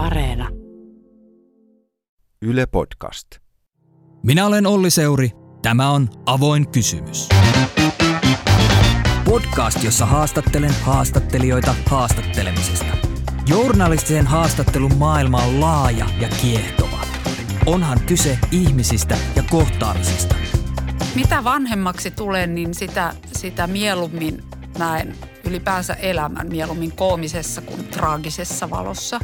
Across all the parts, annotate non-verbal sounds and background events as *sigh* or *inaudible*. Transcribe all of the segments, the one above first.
Areena. Yle Podcast. Minä olen Olli Seuri. Tämä on Avoin kysymys. Podcast, jossa haastattelen haastattelijoita haastattelemisesta. Journalistisen haastattelun maailma on laaja ja kiehtova. Onhan kyse ihmisistä ja kohtaamisista. Mitä vanhemmaksi tulen, niin sitä, sitä mieluummin näen ylipäänsä elämän mieluummin koomisessa kuin traagisessa valossa.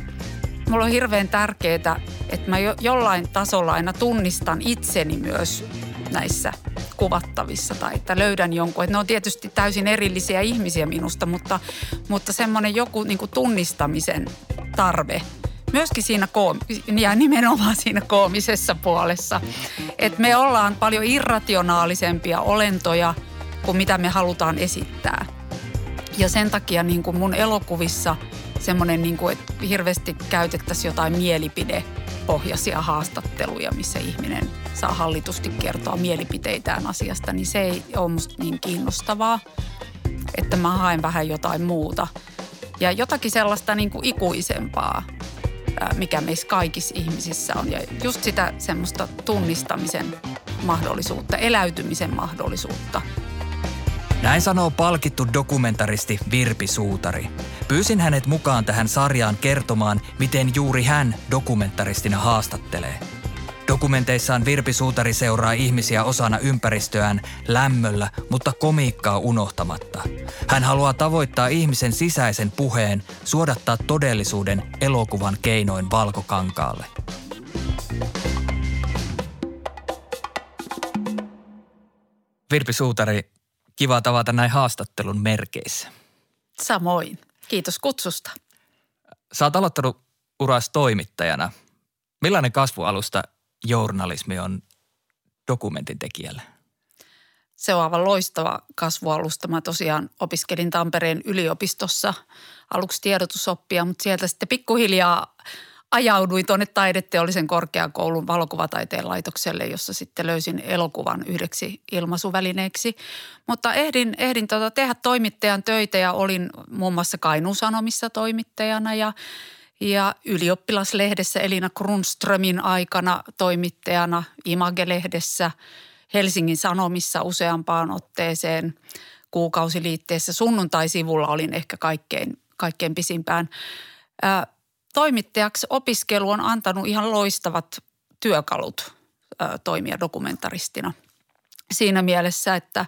Mulla on hirveän tärkeää, että mä jo, jollain tasolla aina tunnistan itseni myös näissä kuvattavissa tai että löydän jonkun. Että ne on tietysti täysin erillisiä ihmisiä minusta, mutta, mutta semmoinen joku niin kuin tunnistamisen tarve myöskin siinä koom- ja nimenomaan siinä koomisessa puolessa. Että me ollaan paljon irrationaalisempia olentoja kuin mitä me halutaan esittää. Ja sen takia niin kuin mun elokuvissa semmoinen, niin kuin, että hirveästi käytettäisiin jotain mielipidepohjaisia haastatteluja, missä ihminen saa hallitusti kertoa mielipiteitään asiasta, niin se ei ole musta niin kiinnostavaa, että mä haen vähän jotain muuta. Ja jotakin sellaista niin kuin ikuisempaa, mikä meissä kaikissa ihmisissä on. Ja just sitä semmoista tunnistamisen mahdollisuutta, eläytymisen mahdollisuutta – näin sanoo palkittu dokumentaristi Virpi Suutari. Pyysin hänet mukaan tähän sarjaan kertomaan, miten juuri hän dokumentaristina haastattelee. Dokumenteissaan Virpi Suutari seuraa ihmisiä osana ympäristöään lämmöllä, mutta komiikkaa unohtamatta. Hän haluaa tavoittaa ihmisen sisäisen puheen, suodattaa todellisuuden elokuvan keinoin valkokankaalle. Virpi Suutari, Kiva tavata näin haastattelun merkeissä. Samoin. Kiitos kutsusta. Oot aloittanut uras toimittajana. Millainen kasvualusta journalismi on dokumentin tekijälle? Se on aivan loistava kasvualusta. Mä tosiaan opiskelin Tampereen yliopistossa aluksi tiedotusoppia, mutta sieltä sitten pikkuhiljaa ajauduin tuonne taideteollisen korkeakoulun valokuvataiteen laitokselle, jossa sitten löysin elokuvan yhdeksi ilmaisuvälineeksi. Mutta ehdin, ehdin tota tehdä toimittajan töitä ja olin muun muassa Kainuun Sanomissa toimittajana ja, ja ylioppilaslehdessä Elina Grunströmin aikana toimittajana Image-lehdessä, Helsingin Sanomissa useampaan otteeseen kuukausiliitteessä. Sunnuntai-sivulla olin ehkä kaikkein, kaikkein pisimpään toimittajaksi opiskelu on antanut ihan loistavat työkalut ö, toimia dokumentaristina. Siinä mielessä, että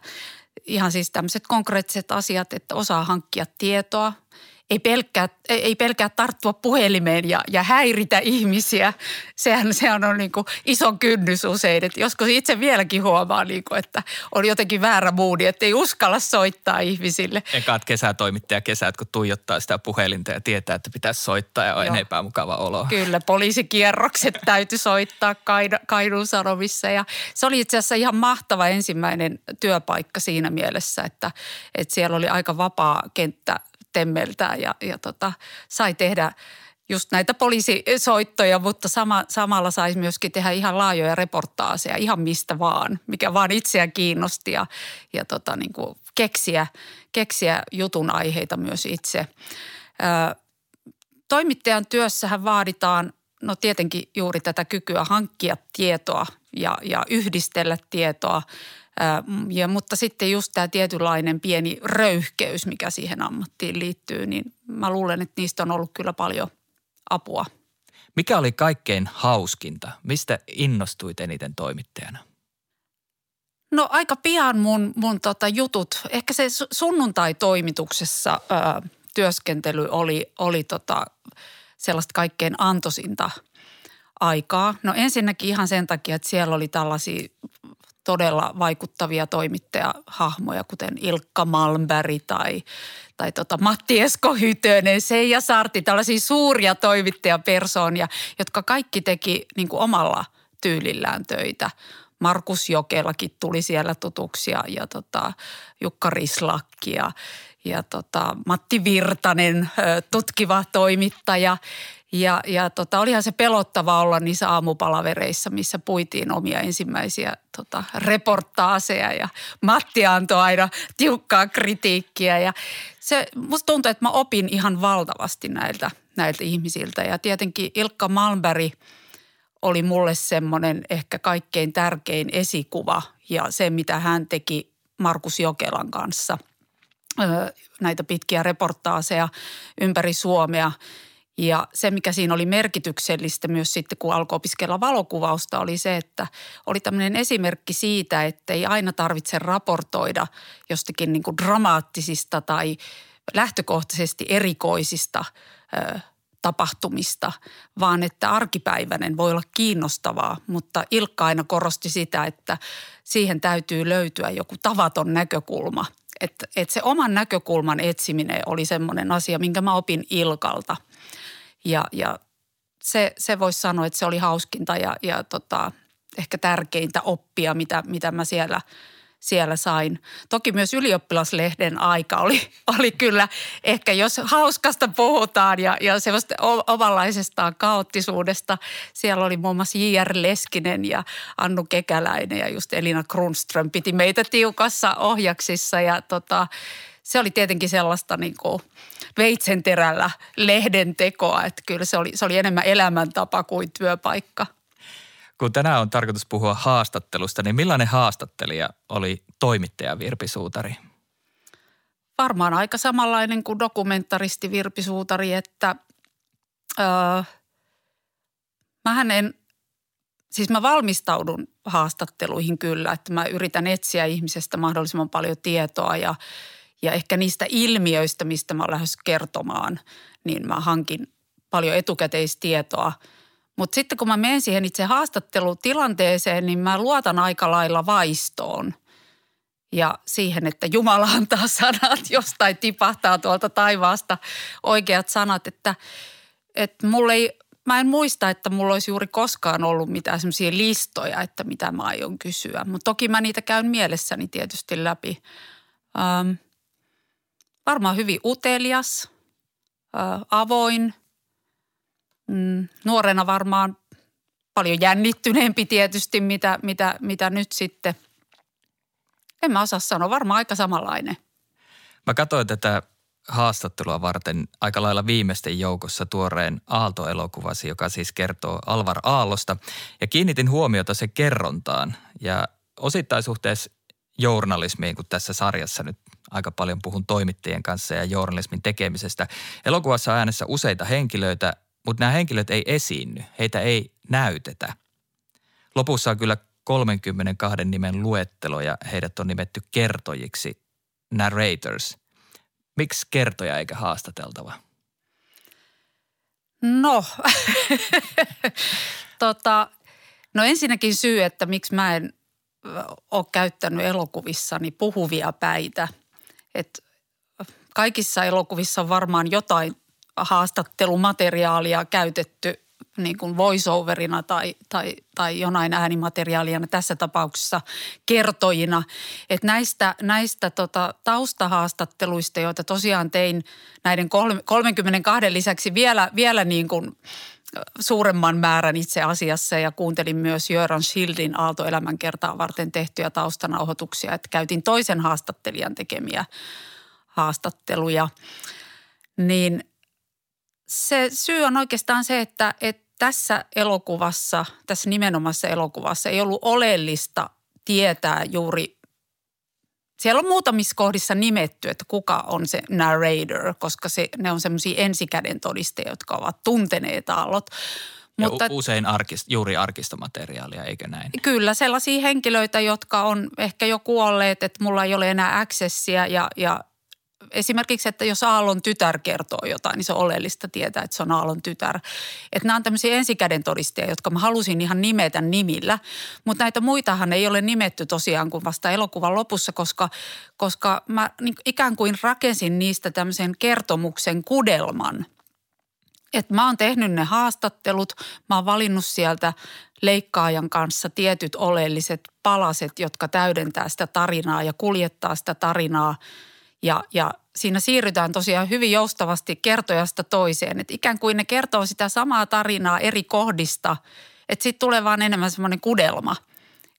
ihan siis tämmöiset konkreettiset asiat, että osaa hankkia tietoa – ei pelkkää, ei pelkkää tarttua puhelimeen ja, ja häiritä ihmisiä. Sehän, sehän on niin kuin iso kynnys usein. Et joskus itse vieläkin huomaa, niin kuin, että on jotenkin väärä moodi, että ei uskalla soittaa ihmisille. Ekaat kesätoimittaja kesät, kun tuijottaa sitä puhelinta ja tietää, että pitäisi soittaa ja on Joo. epämukava olo. Kyllä, poliisikierrokset *laughs* täytyy soittaa Kainuun Sanomissa. Ja se oli itse asiassa ihan mahtava ensimmäinen työpaikka siinä mielessä, että, että siellä oli aika vapaa kenttä temmeltää ja, ja tota, sai tehdä just näitä poliisisoittoja, mutta sama, samalla saisi myöskin tehdä ihan laajoja reportaaseja ihan mistä vaan, mikä vaan itseä kiinnosti ja, ja tota, niin kuin keksiä, keksiä jutun aiheita myös itse. Ö, toimittajan työssähän vaaditaan no tietenkin juuri tätä kykyä hankkia tietoa ja, ja yhdistellä tietoa – ja, mutta sitten just tämä tietynlainen pieni röyhkeys, mikä siihen ammattiin liittyy, niin mä luulen, että niistä on ollut kyllä paljon apua. Mikä oli kaikkein hauskinta? Mistä innostuit eniten toimittajana? No aika pian mun, mun tota jutut, ehkä se sunnuntai-toimituksessa ö, työskentely oli, oli tota sellaista kaikkein antosinta aikaa. No ensinnäkin ihan sen takia, että siellä oli tällaisia todella vaikuttavia toimittajahahmoja, kuten Ilkka Malmberg tai, tai tota Matti Esko Hytönen, Seija Sarti, tällaisia suuria toimittajapersoonia, jotka kaikki teki niin kuin omalla tyylillään töitä. Markus Jokelakin tuli siellä tutuksi ja, ja tota, Jukka Rislakki ja, ja tota, Matti Virtanen, tutkiva toimittaja – ja, ja tota, olihan se pelottava olla niissä aamupalavereissa, missä puitiin omia ensimmäisiä tota, reportaaseja ja Matti antoi aina tiukkaa kritiikkiä ja se, musta tuntuu, että mä opin ihan valtavasti näiltä, näiltä ihmisiltä. Ja tietenkin Ilkka Malmberg oli mulle semmoinen ehkä kaikkein tärkein esikuva ja se, mitä hän teki Markus Jokelan kanssa. Näitä pitkiä reportaaseja ympäri Suomea – ja se, mikä siinä oli merkityksellistä myös sitten, kun alkoi opiskella valokuvausta, oli se, että oli tämmöinen esimerkki siitä, että ei aina tarvitse raportoida jostakin niin kuin dramaattisista tai lähtökohtaisesti erikoisista ö, tapahtumista, vaan että arkipäiväinen voi olla kiinnostavaa, mutta Ilkka aina korosti sitä, että siihen täytyy löytyä joku tavaton näkökulma. Että, että se oman näkökulman etsiminen oli semmoinen asia, minkä mä opin Ilkalta – ja, ja se, se voisi sanoa, että se oli hauskinta ja, ja tota, ehkä tärkeintä oppia, mitä, mitä mä siellä, siellä sain. Toki myös ylioppilaslehden aika oli, *laughs* oli kyllä ehkä, jos hauskasta puhutaan ja, ja sellaista omanlaisestaan kaoottisuudesta. Siellä oli muun muassa J.R. Leskinen ja Annu Kekäläinen ja just Elina Grunström piti meitä tiukassa ohjaksissa ja tota, se oli tietenkin sellaista niin kuin veitsenterällä lehden tekoa, että kyllä se oli, se oli enemmän elämäntapa kuin työpaikka. Kun tänään on tarkoitus puhua haastattelusta, niin millainen haastattelija oli toimittaja Virpi Suutari? Varmaan aika samanlainen kuin dokumentaristi Virpi Suutari, että öö, mähän en, siis mä valmistaudun haastatteluihin kyllä, että mä yritän etsiä ihmisestä mahdollisimman paljon tietoa ja – ja ehkä niistä ilmiöistä, mistä mä lähes kertomaan, niin mä hankin paljon etukäteistietoa. Mutta sitten kun mä menen siihen itse haastattelutilanteeseen, niin mä luotan aika lailla vaistoon ja siihen, että Jumala antaa *laughs* sanat, jostain tipahtaa tuolta taivaasta oikeat sanat, että, että mulle ei, mä en muista, että mulla olisi juuri koskaan ollut mitään semmoisia listoja, että mitä mä aion kysyä. Mutta toki mä niitä käyn mielessäni tietysti läpi. Ähm, varmaan hyvin utelias, avoin, mm, nuorena varmaan paljon jännittyneempi tietysti, mitä, mitä, mitä nyt sitten. En mä osaa sanoa, varmaan aika samanlainen. Mä katsoin tätä haastattelua varten aika lailla viimeisten joukossa tuoreen Aalto-elokuvasi, joka siis kertoo Alvar Aallosta. Ja kiinnitin huomiota se kerrontaan ja osittain suhteessa journalismiin, kun tässä sarjassa nyt aika paljon puhun toimittajien kanssa ja journalismin tekemisestä. Elokuvassa on äänessä useita henkilöitä, mutta nämä henkilöt ei esiinny, heitä ei näytetä. Lopussa on kyllä 32 nimen luettelo ja heidät on nimetty kertojiksi, narrators. Miksi kertoja eikä haastateltava? No, *laughs* tota, no ensinnäkin syy, että miksi mä en ole käyttänyt elokuvissani puhuvia päitä – että kaikissa elokuvissa on varmaan jotain haastattelumateriaalia käytetty niin kuin voiceoverina tai, tai, tai jonain äänimateriaalia tässä tapauksessa kertojina. Että näistä, näistä tota, taustahaastatteluista, joita tosiaan tein näiden 32 lisäksi vielä, vielä niin kuin suuremman määrän itse asiassa ja kuuntelin myös Jöran Schildin Aalto-elämänkertaa varten tehtyjä taustanauhoituksia, että käytin toisen haastattelijan tekemiä haastatteluja. Niin se syy on oikeastaan se, että, että tässä elokuvassa, tässä nimenomaisessa elokuvassa ei ollut oleellista tietää juuri siellä on muutamissa kohdissa nimetty, että kuka on se narrator, koska se, ne on semmoisia ensikäden todisteja, jotka ovat tunteneet aallot. Mutta, ja usein arkist, juuri arkistomateriaalia, eikö näin? Kyllä, sellaisia henkilöitä, jotka on ehkä jo kuolleet, että mulla ei ole enää accessia ja, ja esimerkiksi, että jos Aallon tytär kertoo jotain, niin se on oleellista tietää, että se on Aallon tytär. Että nämä on tämmöisiä ensikäden todisteja, jotka mä halusin ihan nimetä nimillä. Mutta näitä muitahan ei ole nimetty tosiaan kuin vasta elokuvan lopussa, koska, koska mä niin ikään kuin rakensin niistä tämmöisen kertomuksen kudelman. Että mä oon tehnyt ne haastattelut, mä oon valinnut sieltä leikkaajan kanssa tietyt oleelliset palaset, jotka täydentää sitä tarinaa ja kuljettaa sitä tarinaa – ja, ja siinä siirrytään tosiaan hyvin joustavasti kertojasta toiseen. Että ikään kuin ne kertoo sitä samaa tarinaa eri kohdista, että sitten tulee vaan enemmän semmoinen kudelma.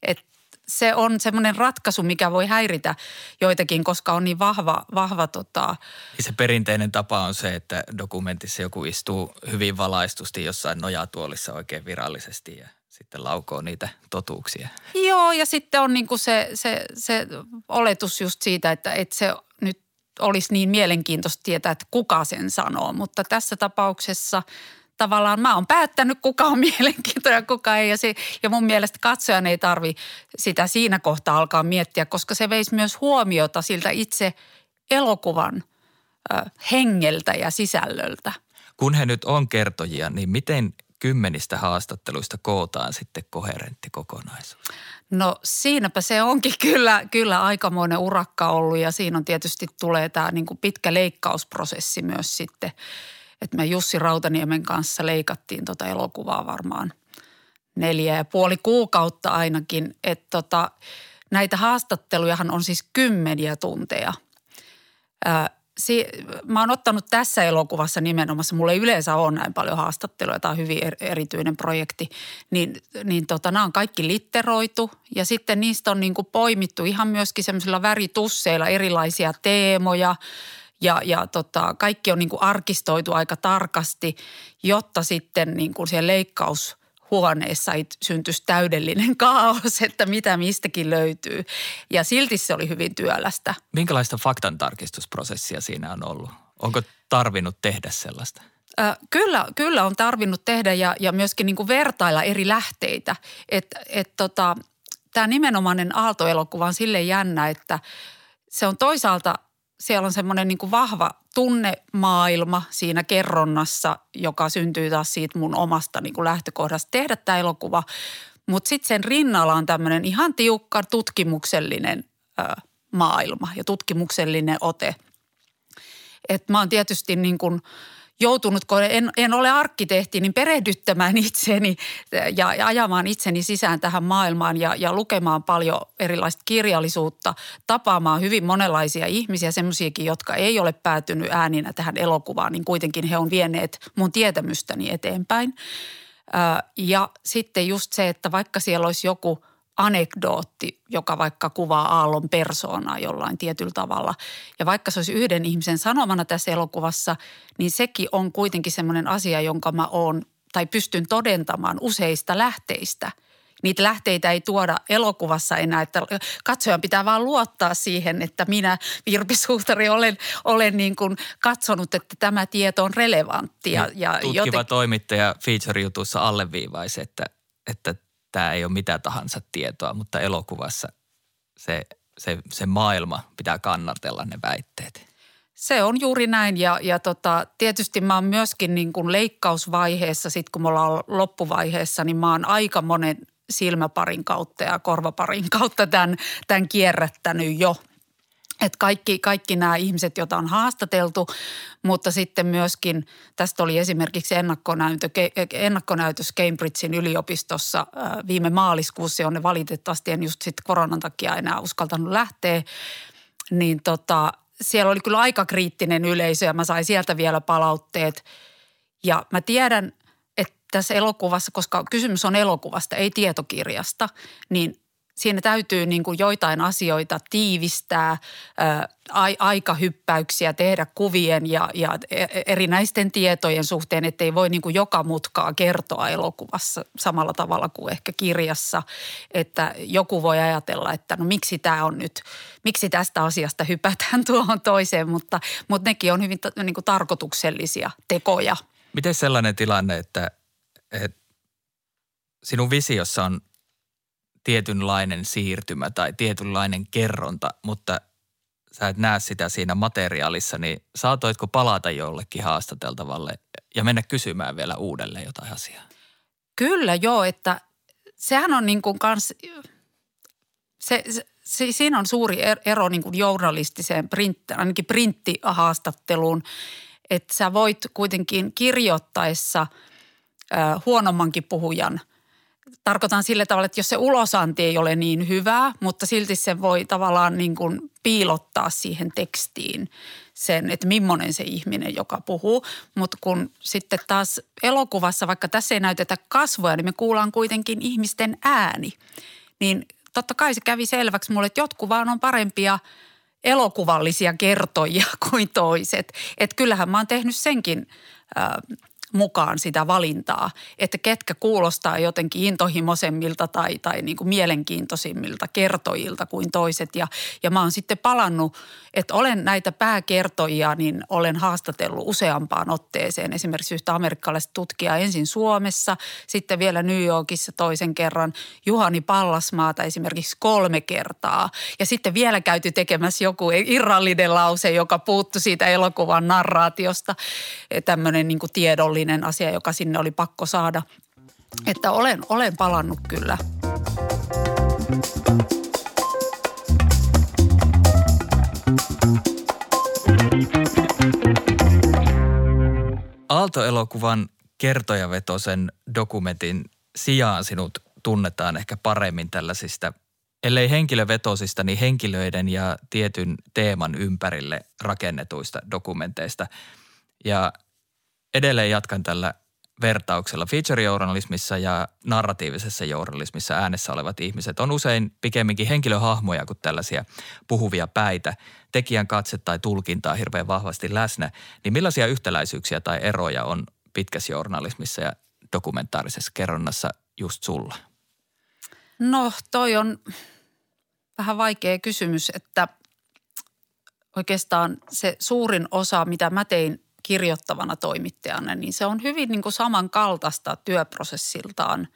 Että se on semmoinen ratkaisu, mikä voi häiritä joitakin, koska on niin vahva, vahva tota... Niin se perinteinen tapa on se, että dokumentissa joku istuu hyvin valaistusti jossain nojatuolissa oikein virallisesti ja sitten laukoo niitä totuuksia. Joo, ja sitten on niinku se, se, se oletus just siitä, että, että se nyt olisi niin mielenkiintoista tietää, että kuka sen sanoo. Mutta tässä tapauksessa – tavallaan mä oon päättänyt, kuka on *laughs* mielenkiintoinen ja kuka ei. Ja, se, ja mun mielestä katsojan ei tarvi sitä siinä kohtaa alkaa miettiä, koska se veisi myös huomiota siltä itse elokuvan ö, hengeltä ja sisällöltä. Kun he nyt on kertojia, niin miten kymmenistä haastatteluista kootaan sitten koherentti kokonaisuus? No siinäpä se onkin kyllä, kyllä aikamoinen urakka ollut ja siinä on tietysti tulee tämä niin kuin pitkä leikkausprosessi myös sitten – että me Jussi Rautaniemen kanssa leikattiin tota elokuvaa varmaan neljä ja puoli kuukautta ainakin. Että tota, näitä haastattelujahan on siis kymmeniä tunteja. Si- mä oon ottanut tässä elokuvassa nimenomaan, mulla ei yleensä ole näin paljon haastatteluja, tämä on hyvin er- erityinen projekti, niin, niin tota, nämä on kaikki litteroitu ja sitten niistä on niin kuin poimittu ihan myöskin semmoisilla väritusseilla erilaisia teemoja – ja, ja tota, kaikki on niin kuin arkistoitu aika tarkasti, jotta sitten niin kuin siellä ei syntyisi täydellinen kaos, *laughs* että mitä mistäkin löytyy. Ja silti se oli hyvin työlästä. Minkälaista faktantarkistusprosessia siinä on ollut? Onko tarvinnut tehdä sellaista? kyllä, kyllä on tarvinnut tehdä ja, ja myöskin niin kuin vertailla eri lähteitä. Että et tota, tämä nimenomainen Aalto-elokuva on sille jännä, että se on toisaalta – siellä on semmoinen niin kuin vahva tunnemaailma siinä kerronnassa, joka syntyy taas siitä mun omasta niin kuin lähtökohdasta tehdä tämä elokuva. Mutta sitten sen rinnalla on tämmöinen ihan tiukka tutkimuksellinen ö, maailma ja tutkimuksellinen ote. Et mä oon tietysti niin kuin – joutunut, kun en, en ole arkkitehti, niin perehdyttämään itseni ja, ja ajamaan itseni sisään tähän maailmaan ja, ja lukemaan paljon erilaista kirjallisuutta, tapaamaan hyvin monenlaisia ihmisiä, semmoisiakin, jotka ei ole päätynyt ääninä tähän elokuvaan, niin kuitenkin he on vieneet mun tietämystäni eteenpäin. Ja sitten just se, että vaikka siellä olisi joku – anekdootti, joka vaikka kuvaa aallon persoonaa jollain tietyllä tavalla. Ja vaikka se olisi yhden ihmisen sanomana tässä elokuvassa, niin sekin on kuitenkin semmoinen asia, jonka mä oon tai pystyn todentamaan useista lähteistä. Niitä lähteitä ei tuoda elokuvassa enää, että katsojan pitää vaan luottaa siihen, että minä Virpi Suutari olen, olen niin kuin katsonut, että tämä tieto on relevantti. Ja, ja Tutkiva joten... toimittaja feature-jutussa alleviivaisi, että, että – tämä ei ole mitä tahansa tietoa, mutta elokuvassa se, se, se maailma pitää kannatella ne väitteet. Se on juuri näin ja, ja tota, tietysti mä oon myöskin niin kuin leikkausvaiheessa, sit kun me ollaan loppuvaiheessa, niin mä oon aika monen silmäparin kautta ja korvaparin kautta tämän, tämän kierrättänyt jo – että kaikki, kaikki nämä ihmiset, joita on haastateltu, mutta sitten myöskin tästä oli esimerkiksi ennakkonäytö, ennakkonäytös Cambridgein yliopistossa viime maaliskuussa, jonne valitettavasti en just sitten koronan takia enää uskaltanut lähteä. Niin tota, siellä oli kyllä aika kriittinen yleisö ja mä sain sieltä vielä palautteet. Ja mä tiedän, että tässä elokuvassa, koska kysymys on elokuvasta, ei tietokirjasta, niin siinä täytyy niin kuin joitain asioita tiivistää, ää, aikahyppäyksiä tehdä kuvien ja, ja e, e, erinäisten tietojen suhteen, ettei voi niin kuin joka mutkaa kertoa elokuvassa samalla tavalla kuin ehkä kirjassa. Että joku voi ajatella, että no miksi tämä on nyt, miksi tästä asiasta hypätään *laughs* tuohon toiseen, mutta, mutta nekin on hyvin niin kuin tarkoituksellisia tekoja. Miten sellainen tilanne, että, että sinun visiossa on tietynlainen siirtymä tai tietynlainen kerronta, mutta sä et näe sitä siinä materiaalissa, niin saatoitko palata jollekin haastateltavalle ja mennä kysymään vielä uudelleen jotain asiaa? Kyllä joo, että sehän on niin kuin kans, se, se, se, siinä on suuri er-, ero niin kuin journalistiseen, print, ainakin printtihaastatteluun, että sä voit kuitenkin kirjoittaessa äh, huonommankin puhujan – tarkoitan sille tavalla, että jos se ulosanti ei ole niin hyvää, mutta silti se voi tavallaan niin kuin piilottaa siihen tekstiin sen, että millainen se ihminen, joka puhuu. Mutta kun sitten taas elokuvassa, vaikka tässä ei näytetä kasvoja, niin me kuullaan kuitenkin ihmisten ääni. Niin totta kai se kävi selväksi mulle, että jotkut vaan on parempia elokuvallisia kertojia *laughs* kuin toiset. Että kyllähän mä oon tehnyt senkin äh, mukaan sitä valintaa, että ketkä kuulostaa jotenkin intohimoisemmilta tai, tai niin kuin mielenkiintoisimmilta kertojilta kuin toiset. Ja, ja mä oon sitten palannut, että olen näitä pääkertojia, niin olen haastatellut useampaan otteeseen. Esimerkiksi yhtä amerikkalaista tutkijaa ensin Suomessa, sitten vielä New Yorkissa toisen kerran, Juhani Pallasmaata esimerkiksi kolme kertaa. Ja sitten vielä käyty tekemässä joku irrallinen lause, joka puuttu siitä elokuvan narraatiosta, tämmöinen niin kuin tiedollinen pakollinen asia, joka sinne oli pakko saada. Että olen, olen palannut kyllä. Aalto-elokuvan kertojavetosen dokumentin sijaan sinut tunnetaan ehkä paremmin tällaisista, ellei henkilövetosista, niin henkilöiden ja tietyn teeman ympärille rakennetuista dokumenteista. Ja edelleen jatkan tällä vertauksella. Feature-journalismissa ja narratiivisessa journalismissa äänessä olevat ihmiset on usein pikemminkin henkilöhahmoja kuin tällaisia puhuvia päitä. Tekijän katse tai tulkintaa hirveän vahvasti läsnä. Niin millaisia yhtäläisyyksiä tai eroja on pitkässä journalismissa ja dokumentaarisessa kerronnassa just sulla? No toi on vähän vaikea kysymys, että oikeastaan se suurin osa, mitä mä tein kirjoittavana toimittajana, niin se on hyvin niin kuin samankaltaista työprosessiltaan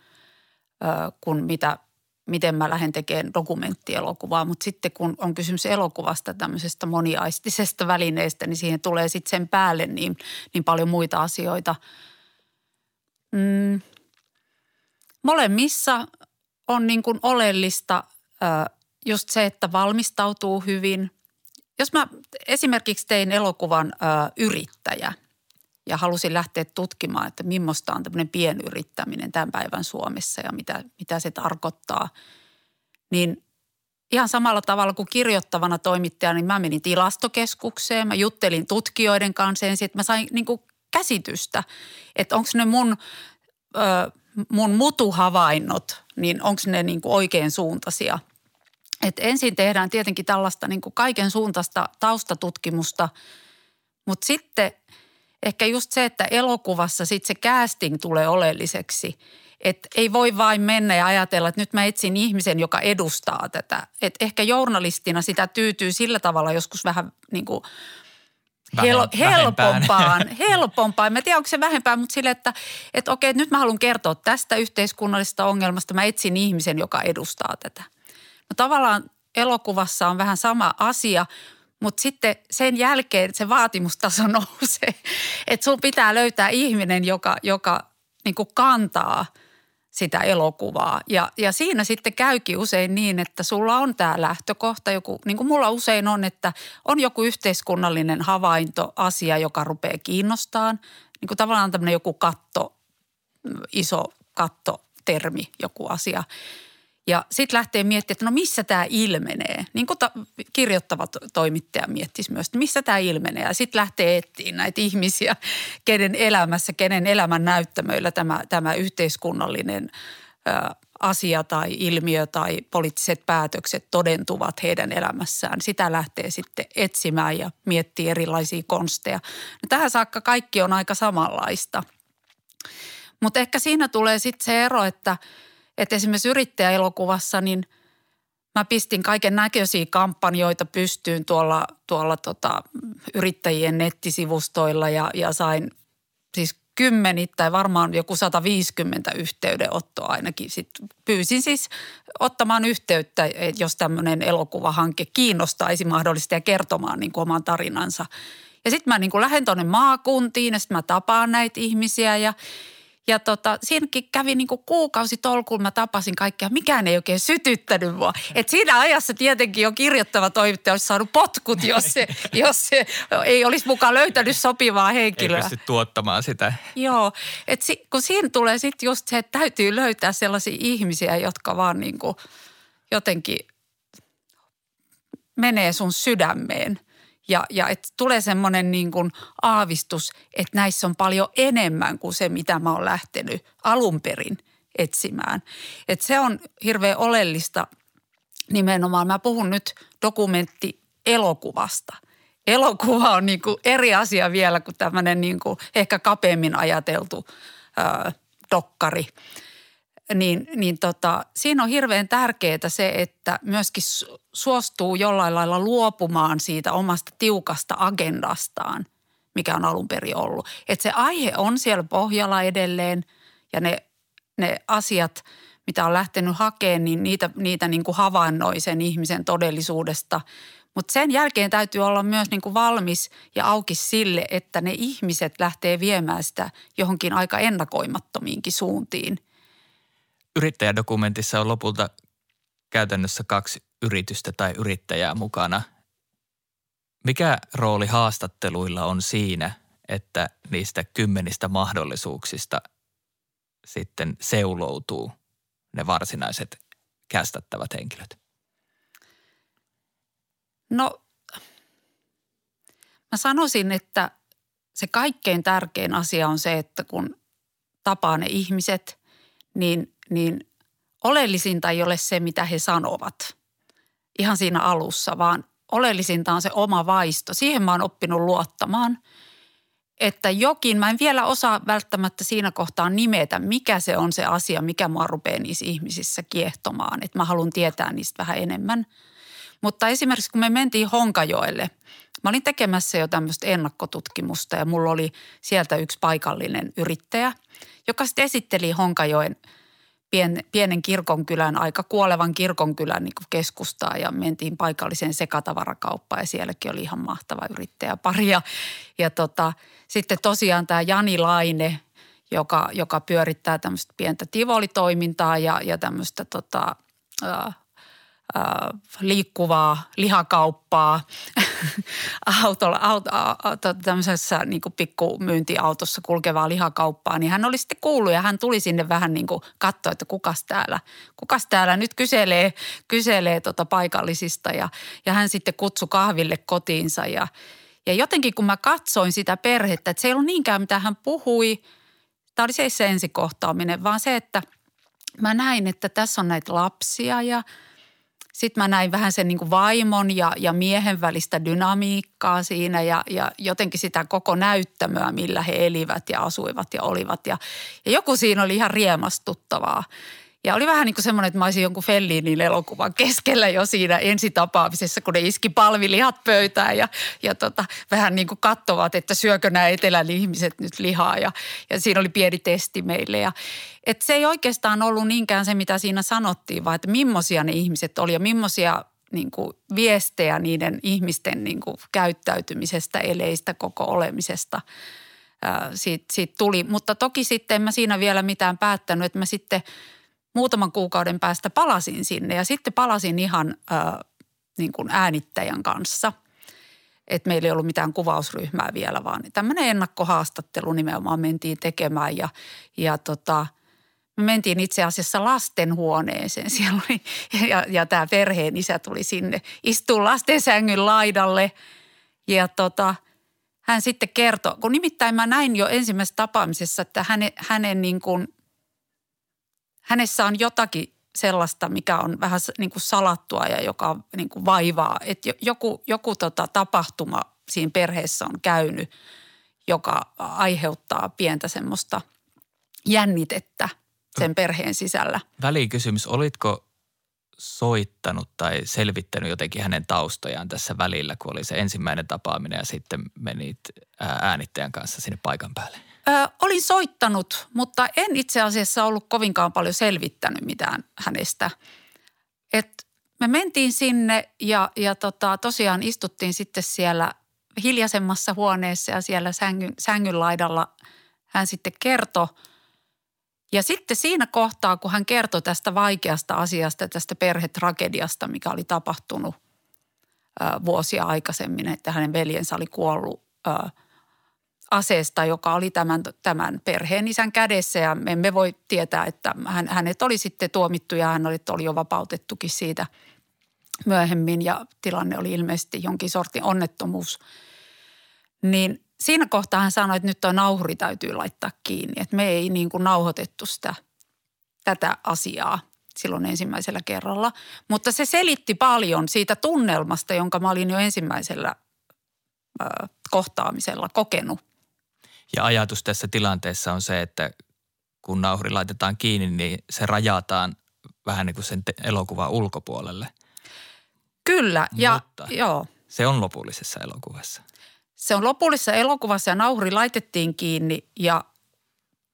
kuin mitä, miten mä lähden tekemään dokumenttielokuvaa. Mutta sitten kun on kysymys elokuvasta tämmöisestä moniaistisesta välineestä, niin siihen tulee sitten sen päälle niin, niin paljon muita asioita. Mm. Molemmissa on niin kuin oleellista just se, että valmistautuu hyvin – jos mä esimerkiksi tein elokuvan ö, Yrittäjä ja halusin lähteä tutkimaan, että millaista on tämmöinen pienyrittäminen tämän päivän Suomessa ja mitä, mitä se tarkoittaa, niin ihan samalla tavalla kuin kirjoittavana toimittajana, niin mä menin tilastokeskukseen, mä juttelin tutkijoiden kanssa ensin, että mä sain niin kuin käsitystä, että onko ne mun, ö, mun mutuhavainnot, niin onko ne niin kuin oikein suuntaisia – et ensin tehdään tietenkin tällaista niin kuin kaiken suuntaista taustatutkimusta, mutta sitten ehkä just se, että elokuvassa sitten se casting tulee oleelliseksi. Että ei voi vain mennä ja ajatella, että nyt mä etsin ihmisen, joka edustaa tätä. Että ehkä journalistina sitä tyytyy sillä tavalla joskus vähän niin kuin hel- helpompaan. *laughs* helpompaan. Mä tiedän, onko se vähempää, mutta sille, että, että okei, nyt mä haluan kertoa tästä yhteiskunnallisesta ongelmasta. Mä etsin ihmisen, joka edustaa tätä. No tavallaan elokuvassa on vähän sama asia, mutta sitten sen jälkeen se vaatimustaso *laughs* nousee. Että sun pitää löytää ihminen, joka, joka niin kantaa sitä elokuvaa. Ja, ja siinä sitten käykin usein niin, että sulla on tämä lähtökohta, joku, niin kuin mulla usein on, että on joku yhteiskunnallinen havainto, asia, joka rupeaa kiinnostaan. Niin kuin tavallaan tämmöinen joku katto, iso kattotermi, joku asia – ja sitten lähtee miettimään, että no missä tämä ilmenee. Niin kuin ta- kirjoittava toimittaja miettisi myös, että missä tämä ilmenee. Ja sitten lähtee etsiä näitä ihmisiä, kenen elämässä, kenen elämän näyttämöillä tämä, tämä yhteiskunnallinen ö, asia tai ilmiö tai poliittiset päätökset todentuvat heidän elämässään. Sitä lähtee sitten etsimään ja miettii erilaisia konsteja. No tähän saakka kaikki on aika samanlaista. Mutta ehkä siinä tulee sitten se ero, että – että esimerkiksi yrittäjäelokuvassa, niin mä pistin kaiken näköisiä kampanjoita pystyyn tuolla, tuolla tota, yrittäjien nettisivustoilla ja, ja sain siis kymmenittäin, varmaan joku 150 yhteydenottoa ainakin. Sitten pyysin siis ottamaan yhteyttä, jos tämmöinen elokuvahanke kiinnostaisi mahdollisesti ja kertomaan niin kuin oman tarinansa. Ja sitten mä niin kuin lähden tuonne maakuntiin ja sitten mä tapaan näitä ihmisiä ja, ja tota, siinäkin kävi niin kuukausi tolkuun, mä tapasin kaikkia. Mikään ei oikein sytyttänyt mua. Et siinä ajassa tietenkin jo kirjoittava toimittaja olisi saanut potkut, jos se, *laughs* jos se ei olisi mukaan löytänyt sopivaa henkilöä. Ei pysty tuottamaan sitä. Joo, et si, kun siinä tulee sitten just se, että täytyy löytää sellaisia ihmisiä, jotka vaan niin kuin jotenkin menee sun sydämeen – ja, ja että tulee semmoinen niin kuin aavistus, että näissä on paljon enemmän kuin se, mitä mä oon lähtenyt alun perin etsimään. Että se on hirveän oleellista nimenomaan. Mä puhun nyt dokumentti elokuvasta. Elokuva on niin kuin eri asia vielä kuin tämmöinen niin kuin ehkä kapeammin ajateltu ö, dokkari. Niin, niin tota, siinä on hirveän tärkeää se, että myöskin suostuu jollain lailla luopumaan siitä omasta tiukasta agendastaan, mikä on alun perin ollut. Että se aihe on siellä pohjalla edelleen ja ne, ne asiat – mitä on lähtenyt hakemaan, niin niitä, niitä niin kuin havainnoi sen ihmisen todellisuudesta. Mutta sen jälkeen täytyy olla myös niin kuin valmis ja auki sille, että ne ihmiset lähtee viemään sitä johonkin aika ennakoimattomiinkin suuntiin. Yrittäjädokumentissa on lopulta käytännössä kaksi yritystä tai yrittäjää mukana. Mikä rooli haastatteluilla on siinä, että niistä kymmenistä mahdollisuuksista sitten seuloutuu – ne varsinaiset kästättävät henkilöt? No, mä sanoisin, että se kaikkein tärkein asia on se, että kun tapaa ne ihmiset, niin, niin oleellisinta ei ole se, mitä he sanovat ihan siinä alussa, vaan oleellisinta on se oma vaisto. Siihen mä oon oppinut luottamaan – että jokin, mä en vielä osaa välttämättä siinä kohtaa nimetä, mikä se on se asia, mikä mua rupeaa niissä ihmisissä kiehtomaan. Että mä haluan tietää niistä vähän enemmän. Mutta esimerkiksi kun me mentiin Honkajoelle, mä olin tekemässä jo tämmöistä ennakkotutkimusta ja mulla oli sieltä yksi paikallinen yrittäjä, joka sitten esitteli Honkajoen – pien, pienen kirkonkylän, aika kuolevan kirkonkylän niin keskustaa ja mentiin paikalliseen sekatavarakauppaan ja sielläkin oli ihan mahtava yrittäjäpari. Ja, ja tota, sitten tosiaan tämä Jani Laine, joka, joka pyörittää tämmöistä pientä tivolitoimintaa ja, ja tämmöistä tota, liikkuvaa lihakauppaa *laughs* autolla, auto, auto, tämmöisessä niin kuin pikkumyyntiautossa kulkevaa lihakauppaa, niin hän oli sitten kuullut ja hän tuli sinne vähän niin kuin katsoa, että kukas täällä, kukas täällä nyt kyselee, kyselee tota paikallisista. Ja, ja hän sitten kutsui kahville kotiinsa ja, ja jotenkin kun mä katsoin sitä perhettä, että se ei ollut niinkään mitä hän puhui, tämä oli se, se ensikohtaaminen, vaan se, että mä näin, että tässä on näitä lapsia ja – sitten mä näin vähän sen niin kuin vaimon ja, ja miehen välistä dynamiikkaa siinä ja, ja jotenkin sitä koko näyttämöä, millä he elivät ja asuivat ja olivat. Ja, ja joku siinä oli ihan riemastuttavaa. Ja oli vähän niin kuin semmoinen, että mä olisin jonkun Fellinin elokuvan keskellä jo siinä ensitapaamisessa, kun ne iski palvilihat pöytään ja, ja tota, vähän niin kuin kattovat, että syökö nämä etelän ihmiset nyt lihaa. Ja, ja siinä oli pieni testi meille. Ja, et se ei oikeastaan ollut niinkään se, mitä siinä sanottiin, vaan että millaisia ne ihmiset oli ja millaisia niin kuin viestejä niiden ihmisten niin kuin käyttäytymisestä, eleistä, koko olemisesta siitä, siitä tuli. Mutta toki sitten en mä siinä vielä mitään päättänyt, että mä sitten – muutaman kuukauden päästä palasin sinne ja sitten palasin ihan äh, niin kuin äänittäjän kanssa. Että meillä ei ollut mitään kuvausryhmää vielä, vaan tämmöinen ennakkohaastattelu nimenomaan mentiin tekemään ja, ja tota, me mentiin itse asiassa lastenhuoneeseen. *laughs* Siellä oli, ja, ja tämä perheen isä tuli sinne istuu lastensängyn laidalle ja tota, hän sitten kertoi, kun nimittäin mä näin jo ensimmäisessä tapaamisessa, että hänen, hänen niin kuin – hänessä on jotakin sellaista, mikä on vähän niin kuin salattua ja joka niin kuin vaivaa. Että joku, joku tota tapahtuma siinä perheessä on käynyt, joka aiheuttaa pientä semmoista jännitettä sen perheen sisällä. Välikysymys, olitko soittanut tai selvittänyt jotenkin hänen taustojaan tässä välillä, kun oli se ensimmäinen tapaaminen ja sitten menit äänittäjän kanssa sinne paikan päälle? Ö, olin soittanut, mutta en itse asiassa ollut kovinkaan paljon selvittänyt mitään hänestä. Et me mentiin sinne ja, ja tota, tosiaan istuttiin sitten siellä hiljaisemmassa huoneessa ja siellä sängyn, sängyn laidalla hän sitten kertoi. Ja sitten siinä kohtaa, kun hän kertoi tästä vaikeasta asiasta, tästä perhetragediasta, mikä oli tapahtunut ö, vuosia aikaisemmin, että hänen veljensä oli kuollut aseesta, joka oli tämän, tämän perheen isän kädessä ja me emme voi tietää, että hän, hänet oli sitten tuomittu ja hän oli, oli jo vapautettukin siitä myöhemmin ja tilanne oli ilmeisesti jonkin sortin onnettomuus. Niin siinä kohtaa hän sanoi, että nyt tuo nauhuri täytyy laittaa kiinni, että me ei niin kuin nauhoitettu sitä, tätä asiaa. silloin ensimmäisellä kerralla. Mutta se selitti paljon siitä tunnelmasta, jonka mä olin jo ensimmäisellä kohtaamisella kokenut. Ja ajatus tässä tilanteessa on se, että kun nauhuri laitetaan kiinni, niin se rajataan vähän niin kuin sen elokuvan ulkopuolelle. Kyllä, ja Mutta joo. se on lopullisessa elokuvassa. Se on lopullisessa elokuvassa ja nauhuri laitettiin kiinni ja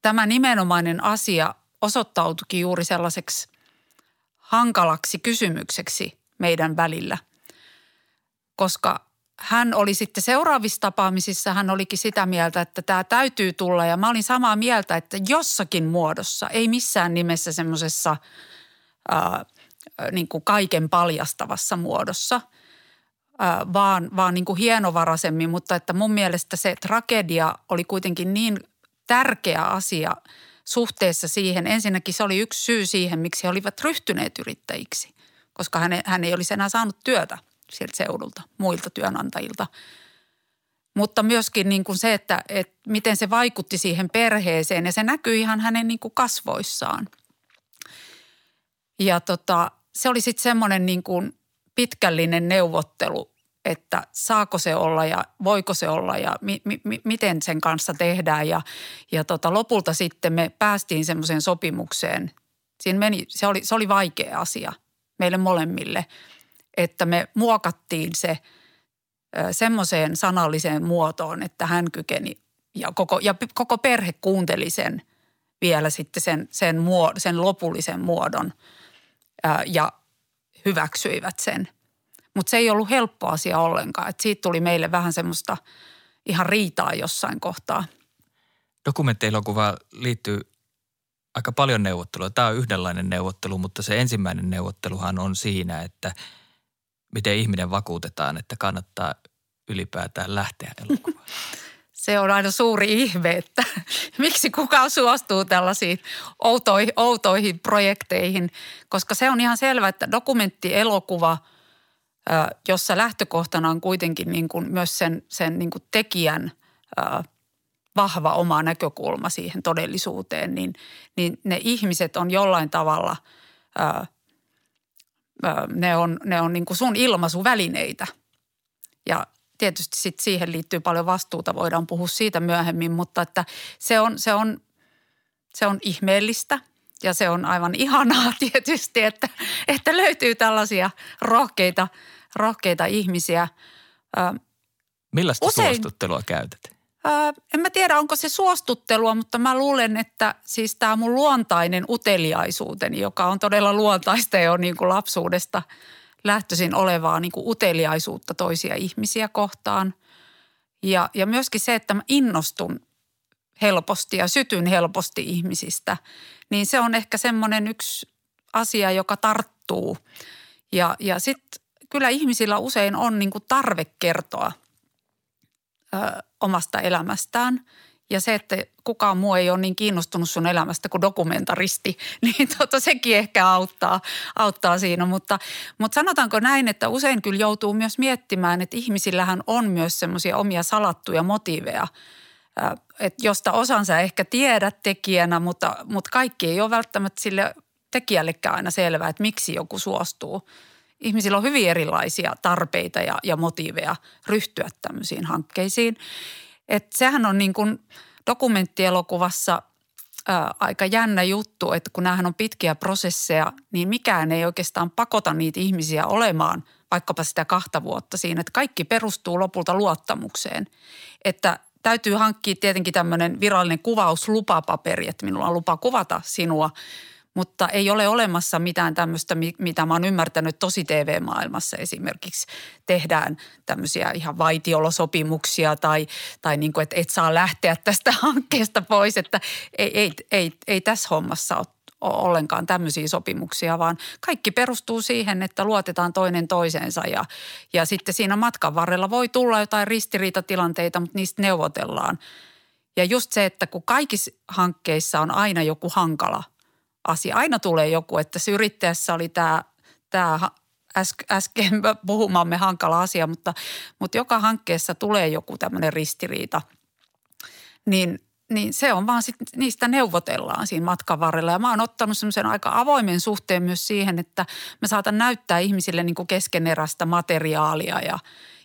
tämä nimenomainen asia osoittautuikin juuri sellaiseksi hankalaksi kysymykseksi meidän välillä, koska hän oli sitten seuraavissa tapaamisissa, hän olikin sitä mieltä, että tämä täytyy tulla. Ja mä olin samaa mieltä, että jossakin muodossa, ei missään nimessä semmoisessa niin kaiken paljastavassa muodossa, ää, vaan, vaan niin kuin hienovaraisemmin, mutta että mun mielestä se tragedia oli kuitenkin niin tärkeä asia suhteessa siihen. Ensinnäkin se oli yksi syy siihen, miksi he olivat ryhtyneet yrittäjiksi, koska hän, hän ei olisi enää saanut työtä sieltä seudulta, muilta työnantajilta. Mutta myöskin niin kuin se, että, että miten se vaikutti siihen perheeseen ja se näkyy ihan hänen niin kuin kasvoissaan. Ja tota, se oli sitten semmoinen niin kuin pitkällinen neuvottelu, että saako se olla ja voiko se olla ja mi, mi, miten sen kanssa tehdään. Ja, ja tota, lopulta sitten me päästiin semmoiseen sopimukseen. Siinä meni, se, oli, se oli vaikea asia meille molemmille, että me muokattiin se semmoiseen sanalliseen muotoon, että hän kykeni ja koko, ja koko perhe kuunteli sen vielä sitten sen, sen, muod, sen lopullisen muodon ää, ja hyväksyivät sen – mutta se ei ollut helppo asia ollenkaan. Et siitä tuli meille vähän semmoista ihan riitaa jossain kohtaa. Dokumenttielokuva liittyy aika paljon neuvottelua. Tämä on yhdenlainen neuvottelu, mutta se ensimmäinen neuvotteluhan on siinä, että miten ihminen vakuutetaan, että kannattaa ylipäätään lähteä elokuvaan. *laughs* se on aina suuri ihme, että *laughs* miksi kukaan suostuu tällaisiin outoihin, outoihin projekteihin, koska se on ihan selvä, että dokumenttielokuva – jossa lähtökohtana on kuitenkin niin kuin myös sen, sen niin kuin tekijän vahva oma näkökulma siihen todellisuuteen, niin, niin ne ihmiset on jollain tavalla, ne on, ne on niin kuin sun ilmaisuvälineitä. Ja tietysti sit siihen liittyy paljon vastuuta, voidaan puhua siitä myöhemmin, mutta että se on, se on, se on ihmeellistä ja se on aivan *laughs* ihanaa tietysti, että, että löytyy tällaisia rohkeita – rohkeita ihmisiä. Millaista Usein, suostuttelua käytät? En mä tiedä, onko se suostuttelua, mutta mä luulen, että siis tämä mun luontainen uteliaisuuteni, joka on todella luontaista jo niin kuin lapsuudesta lähtöisin olevaa niin kuin uteliaisuutta toisia ihmisiä kohtaan. Ja, ja myöskin se, että mä innostun helposti ja sytyn helposti ihmisistä, niin se on ehkä semmoinen yksi asia, joka tarttuu. Ja, ja sitten kyllä ihmisillä usein on niin kuin tarve kertoa ö, omasta elämästään. Ja se, että kukaan muu ei ole niin kiinnostunut sun elämästä kuin dokumentaristi, *laughs* niin tota, sekin ehkä auttaa, auttaa siinä. Mutta, mutta sanotaanko näin, että usein kyllä joutuu myös miettimään, että ihmisillähän on myös semmoisia omia salattuja motiiveja, että josta osan sä ehkä tiedät tekijänä, mutta, mutta kaikki ei ole välttämättä sille tekijällekään aina selvää, että miksi joku suostuu – ihmisillä on hyvin erilaisia tarpeita ja, ja motiiveja ryhtyä tämmöisiin hankkeisiin. Et sehän on niin kuin dokumenttielokuvassa ää, aika jännä juttu, että kun näähän on pitkiä prosesseja, niin mikään ei oikeastaan pakota niitä ihmisiä olemaan vaikkapa sitä kahta vuotta siinä. Että kaikki perustuu lopulta luottamukseen. Että täytyy hankkia tietenkin tämmöinen virallinen kuvauslupapaperi, että minulla on lupa kuvata sinua – mutta ei ole olemassa mitään tämmöistä, mitä mä oon ymmärtänyt tosi TV-maailmassa esimerkiksi. Tehdään tämmöisiä ihan vaitiolosopimuksia tai, tai niin kuin, että et saa lähteä tästä *laughs* hankkeesta pois, että ei, ei, ei, ei tässä hommassa ole ollenkaan tämmöisiä sopimuksia, vaan kaikki perustuu siihen, että luotetaan toinen toiseensa ja, ja sitten siinä matkan varrella voi tulla jotain ristiriitatilanteita, mutta niistä neuvotellaan. Ja just se, että kun kaikissa hankkeissa on aina joku hankala – asia. Aina tulee joku, että se yrittäjässä oli tämä, tämä äsken *laughs* puhumamme hankala asia, mutta, mutta joka hankkeessa tulee joku tämmöinen ristiriita. Niin niin se on vaan sit, niistä neuvotellaan siinä matkan varrella. Ja mä oon ottanut semmoisen aika avoimen suhteen myös siihen, että mä saatan näyttää ihmisille niin keskeneräistä materiaalia ja,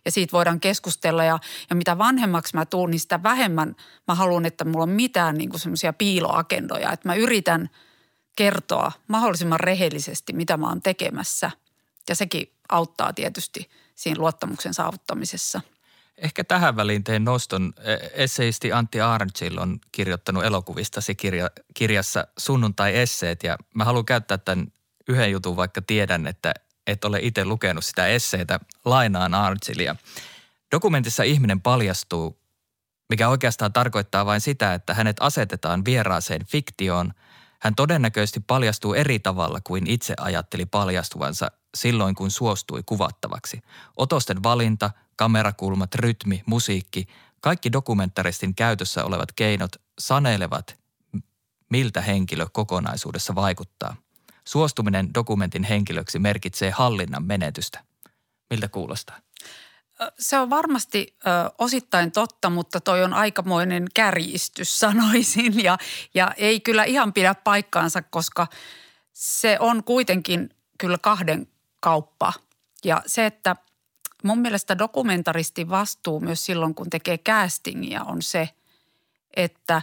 ja siitä voidaan keskustella. Ja, ja mitä vanhemmaksi mä tuun, niin sitä vähemmän mä haluan, että mulla on mitään niin semmoisia piiloagendoja. Että mä yritän kertoa mahdollisimman rehellisesti, mitä mä oon tekemässä. Ja sekin auttaa tietysti siinä luottamuksen saavuttamisessa – Ehkä tähän väliin teen noston. E, esseisti Antti Arnchill on kirjoittanut elokuvistasi kirja, kirjassa Sunnuntai-esseet ja mä haluan käyttää tämän yhden jutun, vaikka tiedän, että et ole itse lukenut sitä esseitä. Lainaan Arnchillia. Dokumentissa ihminen paljastuu, mikä oikeastaan tarkoittaa vain sitä, että hänet asetetaan vieraaseen fiktioon. Hän todennäköisesti paljastuu eri tavalla kuin itse ajatteli paljastuvansa silloin, kun suostui kuvattavaksi. Otosten valinta – kamerakulmat, rytmi, musiikki, kaikki dokumentaristin käytössä olevat keinot sanelevat, miltä henkilö kokonaisuudessa vaikuttaa. Suostuminen dokumentin henkilöksi merkitsee hallinnan menetystä. Miltä kuulostaa? Se on varmasti ö, osittain totta, mutta toi on aikamoinen kärjistys *laughs* sanoisin ja, ja ei kyllä ihan pidä paikkaansa, koska se on kuitenkin kyllä kahden kauppa. Ja se, että mun mielestä dokumentaristin vastuu myös silloin, kun tekee castingia, on se, että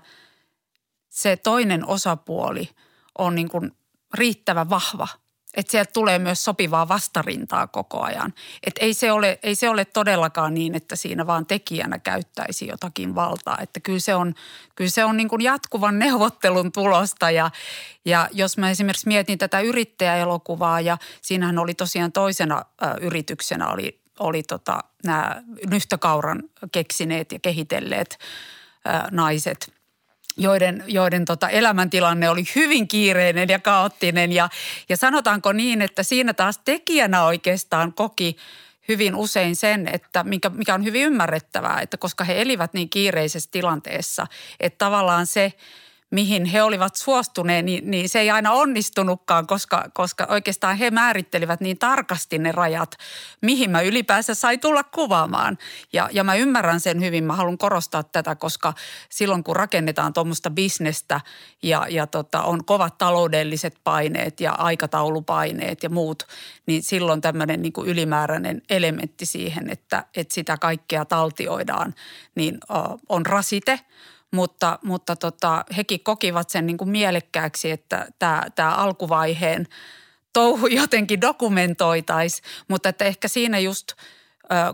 se toinen osapuoli on niin kuin riittävän vahva – että sieltä tulee myös sopivaa vastarintaa koko ajan. Että ei se, ole, ei se ole todellakaan niin, että siinä vaan tekijänä käyttäisi jotakin valtaa. Että kyllä se on, kyllä se on niin kuin jatkuvan neuvottelun tulosta ja, ja jos mä esimerkiksi mietin tätä yrittäjäelokuvaa ja siinähän oli tosiaan toisena ö, yrityksenä oli oli tota, nämä nyhtökauran keksineet ja kehitelleet ää, naiset, joiden, joiden tota elämäntilanne oli hyvin kiireinen ja kaoottinen. Ja, ja sanotaanko niin, että siinä taas tekijänä oikeastaan koki hyvin usein sen, että mikä, mikä on hyvin ymmärrettävää, että koska he elivät niin kiireisessä tilanteessa, että tavallaan se – mihin he olivat suostuneet, niin, niin se ei aina onnistunutkaan, koska, koska oikeastaan he määrittelivät niin tarkasti ne rajat, mihin mä ylipäänsä sai tulla kuvaamaan. Ja, ja mä ymmärrän sen hyvin, mä haluan korostaa tätä, koska silloin kun rakennetaan tuommoista bisnestä ja, ja tota, on kovat taloudelliset paineet ja aikataulupaineet ja muut, niin silloin tämmöinen niin kuin ylimääräinen elementti siihen, että, että sitä kaikkea taltioidaan, niin on rasite – mutta, mutta tota, hekin kokivat sen niin kuin mielekkääksi, että tämä, tämä alkuvaiheen touhu jotenkin dokumentoitaisiin, mutta että ehkä siinä just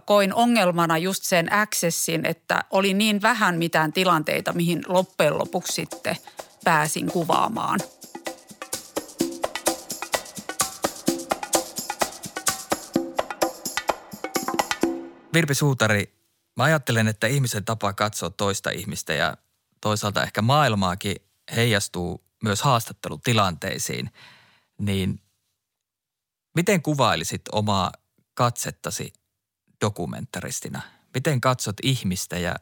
koin ongelmana just sen accessin, että oli niin vähän mitään tilanteita, mihin loppujen lopuksi sitten pääsin kuvaamaan. Virpi Suutari, mä ajattelen, että ihmisen tapa katsoa toista ihmistä ja toisaalta ehkä maailmaakin heijastuu myös haastattelutilanteisiin, niin miten kuvailisit omaa katsettasi dokumentaristina? Miten katsot ihmistä ja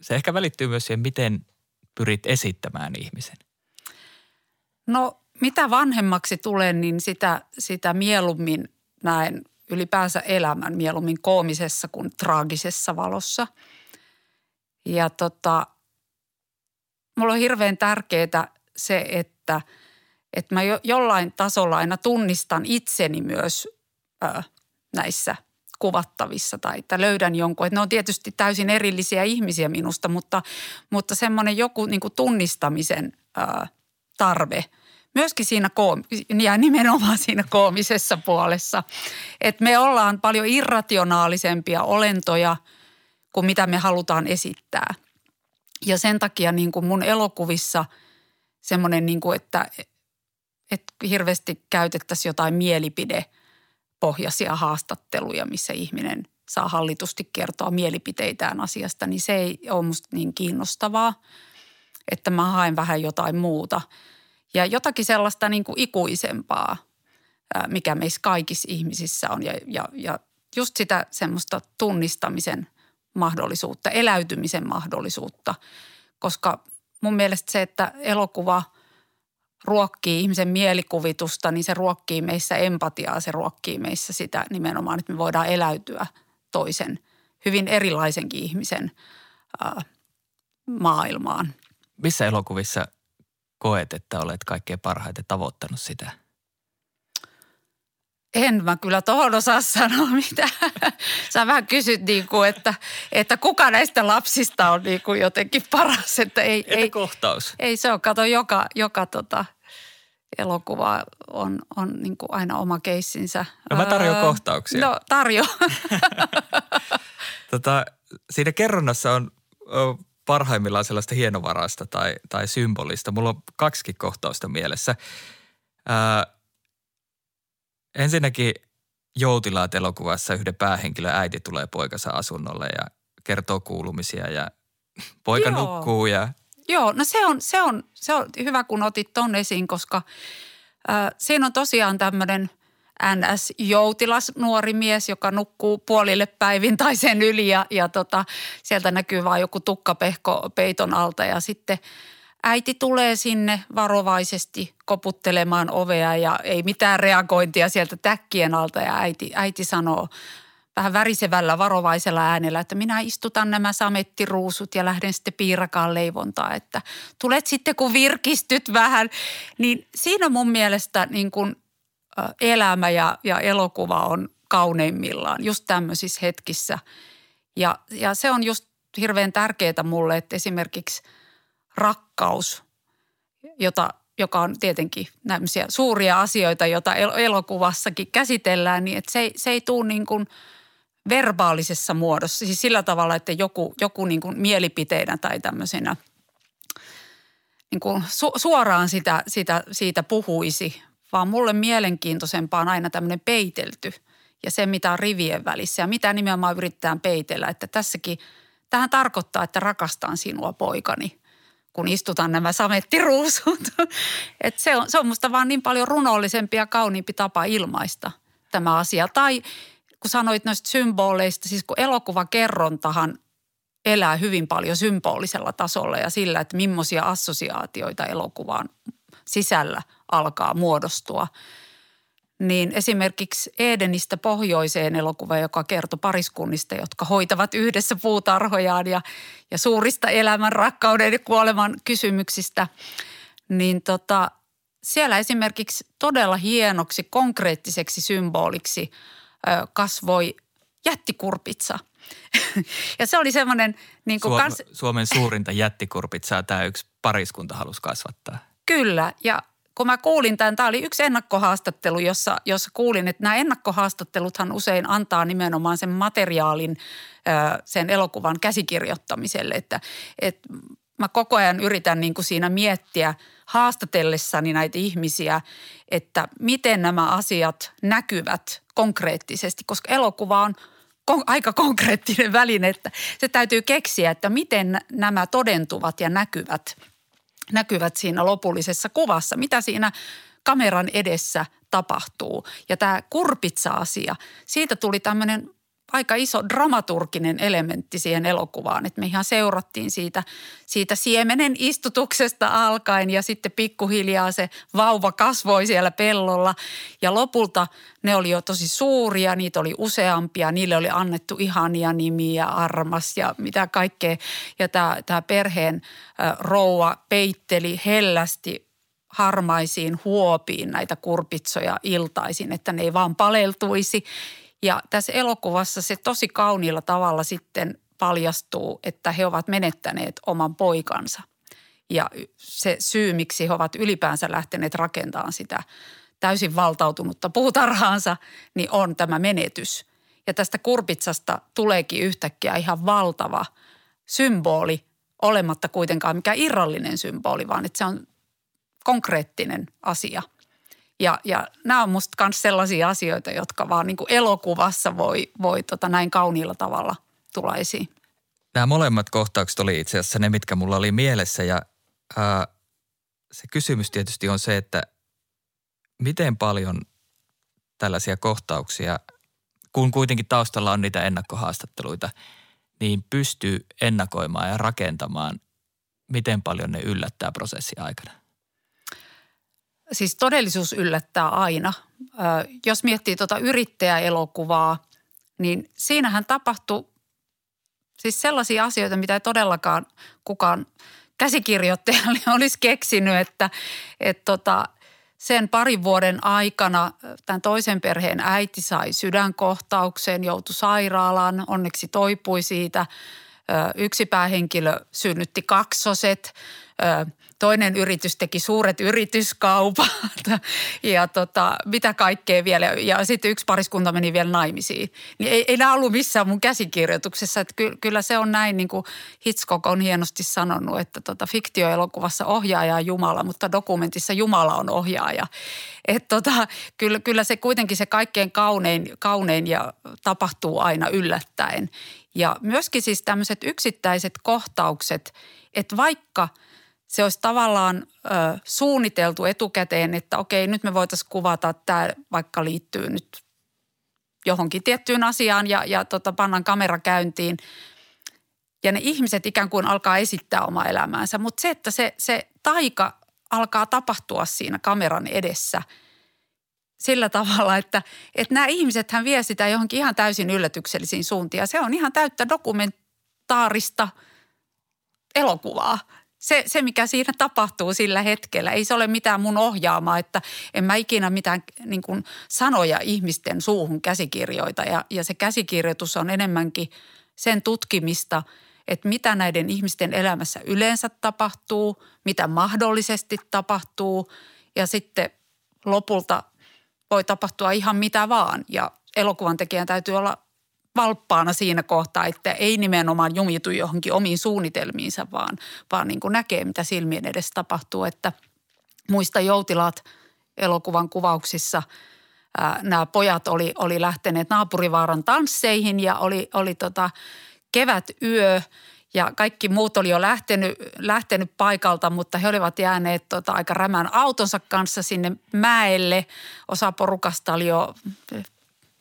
se ehkä välittyy myös siihen, miten pyrit esittämään ihmisen? No mitä vanhemmaksi tulen, niin sitä, sitä mieluummin näen ylipäänsä elämän mieluummin koomisessa kuin traagisessa valossa. Ja tota, mulla on hirveän tärkeää se, että, että mä jo, jollain tasolla aina tunnistan itseni myös ö, näissä kuvattavissa tai että löydän jonkun. Että ne on tietysti täysin erillisiä ihmisiä minusta, mutta, mutta semmoinen joku niin kuin tunnistamisen ö, tarve myöskin siinä koom- ja nimenomaan siinä koomisessa puolessa. Että me ollaan paljon irrationaalisempia olentoja kuin mitä me halutaan esittää – ja sen takia niin kuin mun elokuvissa semmoinen, niin kuin, että, että hirveästi käytettäisiin jotain mielipidepohjaisia haastatteluja, missä ihminen saa hallitusti kertoa mielipiteitään asiasta, niin se ei ole musta niin kiinnostavaa, että mä haen vähän jotain muuta. Ja jotakin sellaista niin kuin ikuisempaa, mikä meissä kaikissa ihmisissä on ja, ja, ja just sitä semmoista tunnistamisen – mahdollisuutta, eläytymisen mahdollisuutta, koska mun mielestä se, että elokuva ruokkii ihmisen mielikuvitusta, niin se ruokkii meissä empatiaa, se ruokkii meissä sitä nimenomaan, että me voidaan eläytyä toisen hyvin erilaisenkin ihmisen ää, maailmaan. Missä elokuvissa koet, että olet kaikkein parhaiten tavoittanut sitä? En mä kyllä tuohon osaa sanoa mitä. *laughs* Sä vähän kysyt niin kuin, että, että kuka näistä lapsista on niin kuin jotenkin paras. Että ei, Entä ei, kohtaus? Ei se ole. Kato, joka, joka tota, elokuva on, on niin kuin aina oma keissinsä. No mä tarjoan öö, kohtauksia. No tarjo. *laughs* tota, siinä kerronnassa on parhaimmillaan sellaista hienovaraista tai, tai symbolista. Mulla on kaksikin kohtausta mielessä. Ää, ensinnäkin Joutilaat elokuvassa yhden päähenkilön äiti tulee poikansa asunnolle ja kertoo kuulumisia ja *laughs* poika Joo. nukkuu ja Joo, no se on, se on, se on hyvä, kun otit ton esiin, koska äh, siinä on tosiaan tämmöinen NS-joutilas nuori mies, joka nukkuu puolille päivin tai sen yli ja, ja tota, sieltä näkyy vain joku tukkapehko peiton alta ja sitten äiti tulee sinne varovaisesti koputtelemaan ovea ja ei mitään reagointia sieltä täkkien alta ja äiti, äiti sanoo vähän värisevällä varovaisella äänellä, että minä istutan nämä samettiruusut ja lähden sitten piirakaan leivontaa, että tulet sitten kun virkistyt vähän. Niin siinä mun mielestä niin kuin elämä ja, ja elokuva on kauneimmillaan just tämmöisissä hetkissä. Ja, ja se on just hirveän tärkeää mulle, että esimerkiksi rakkaus, jota, joka on tietenkin nämmöisiä suuria asioita, joita elokuvassakin käsitellään, niin että se, se ei tule niin kuin – verbaalisessa muodossa, siis sillä tavalla, että joku, joku niin kuin mielipiteenä tai tämmöisenä niin kuin su, suoraan sitä, sitä, siitä puhuisi, vaan mulle mielenkiintoisempaa on aina tämmöinen peitelty ja se, mitä on rivien välissä ja mitä nimenomaan yritetään peitellä. Että tässäkin, tähän tarkoittaa, että rakastan sinua poikani, kun istutaan nämä samettiruusut. *laughs* että se, on, se on musta vaan niin paljon runollisempi ja kauniimpi tapa ilmaista tämä asia. Tai kun sanoit noista symboleista, siis kun elokuvakerrontahan elää hyvin paljon symbolisella tasolla ja sillä, että millaisia assosiaatioita elokuvaan sisällä alkaa muodostua. Niin esimerkiksi Edenistä pohjoiseen elokuva, joka kertoo pariskunnista, jotka hoitavat yhdessä puutarhojaan ja, ja suurista elämän, rakkauden ja kuoleman kysymyksistä, niin tota, siellä esimerkiksi todella hienoksi, konkreettiseksi symboliksi – kasvoi jättikurpitsa. *laughs* ja se oli semmoinen... Niin Suom- kans... Suomen suurinta jättikurpitsaa tämä yksi pariskunta halusi kasvattaa. Kyllä, ja kun mä kuulin tämän, tämä oli yksi ennakkohaastattelu, jossa, jossa kuulin, että nämä ennakkohaastatteluthan usein antaa nimenomaan sen materiaalin sen elokuvan käsikirjoittamiselle, että, että mä koko ajan yritän niin kuin siinä miettiä haastatellessani näitä ihmisiä, että miten nämä asiat näkyvät konkreettisesti, koska elokuva on aika konkreettinen väline, että se täytyy keksiä, että miten nämä todentuvat ja näkyvät, näkyvät siinä lopullisessa kuvassa, mitä siinä kameran edessä tapahtuu. Ja tämä kurpitsa-asia, siitä tuli tämmöinen aika iso dramaturginen elementti siihen elokuvaan, että me ihan seurattiin siitä, siitä siemenen istutuksesta alkaen ja sitten pikkuhiljaa se vauva kasvoi siellä pellolla. Ja lopulta ne oli jo tosi suuria, niitä oli useampia, niille oli annettu ihania nimiä, armas ja mitä kaikkea. Ja tämä, tämä perheen rouva peitteli hellästi harmaisiin huopiin näitä kurpitsoja iltaisin, että ne ei vaan paleltuisi ja tässä elokuvassa se tosi kauniilla tavalla sitten paljastuu, että he ovat menettäneet oman poikansa. Ja se syy, miksi he ovat ylipäänsä lähteneet rakentamaan sitä täysin valtautunutta puutarhaansa, niin on tämä menetys. Ja tästä kurpitsasta tuleekin yhtäkkiä ihan valtava symboli, olematta kuitenkaan mikä irrallinen symboli, vaan että se on konkreettinen asia – ja, ja nämä on musta myös sellaisia asioita, jotka vaan niin kuin elokuvassa voi, voi tota näin kauniilla tavalla tulla esiin. Nämä molemmat kohtaukset oli itse asiassa ne, mitkä mulla oli mielessä ja ää, se kysymys tietysti on se, että miten paljon tällaisia kohtauksia, kun kuitenkin taustalla on niitä ennakkohaastatteluita, niin pystyy ennakoimaan ja rakentamaan, miten paljon ne yllättää prosessin aikana? Siis todellisuus yllättää aina. Jos miettii tuota yrittäjäelokuvaa, niin siinähän tapahtui siis sellaisia asioita, mitä ei todellakaan kukaan käsikirjoittajalle *laughs* olisi keksinyt, että, että tota, sen parin vuoden aikana tämän toisen perheen äiti sai sydänkohtauksen, joutui sairaalaan, onneksi toipui siitä. Yksi päähenkilö synnytti kaksoset – toinen yritys teki suuret yrityskaupat *laughs* ja tota, mitä kaikkea vielä. Ja sitten yksi pariskunta meni vielä naimisiin. Niin ei, ei nämä ollut missään mun käsikirjoituksessa. Että ky, kyllä se on näin, niin kuin Hitchcock on hienosti sanonut, että tota, fiktioelokuvassa ohjaaja on Jumala, mutta dokumentissa Jumala on ohjaaja. Että tota, kyllä, kyllä se kuitenkin se kaikkein kaunein, kaunein ja tapahtuu aina yllättäen. Ja myöskin siis tämmöiset yksittäiset kohtaukset, että vaikka – se olisi tavallaan ö, suunniteltu etukäteen, että okei, nyt me voitaisiin kuvata, että tämä vaikka liittyy nyt johonkin tiettyyn asiaan ja, ja tota, pannaan kamera käyntiin. Ja ne ihmiset ikään kuin alkaa esittää omaa elämäänsä, mutta se, että se, se taika alkaa tapahtua siinä kameran edessä sillä tavalla, että, että nämä ihmiset hän vie sitä johonkin ihan täysin yllätyksellisiin suuntiin. se on ihan täyttä dokumentaarista elokuvaa se, se, mikä siinä tapahtuu sillä hetkellä, ei se ole mitään mun ohjaamaa, että en mä ikinä mitään niin kuin sanoja ihmisten suuhun käsikirjoita. Ja, ja se käsikirjoitus on enemmänkin sen tutkimista, että mitä näiden ihmisten elämässä yleensä tapahtuu, mitä mahdollisesti tapahtuu ja sitten lopulta voi tapahtua ihan mitä vaan. Ja elokuvan tekijän täytyy olla valppaana siinä kohtaa, että ei nimenomaan jumitu johonkin omiin suunnitelmiinsa, vaan, vaan niin kuin näkee, mitä silmien edessä tapahtuu. Että muista joutilaat elokuvan kuvauksissa ää, nämä pojat oli, oli lähteneet naapurivaaran tansseihin ja oli, oli tota kevätyö ja kaikki muut oli jo lähtenyt, lähtenyt paikalta, mutta he olivat jääneet tota, aika rämän autonsa kanssa sinne mäelle. Osa porukasta oli jo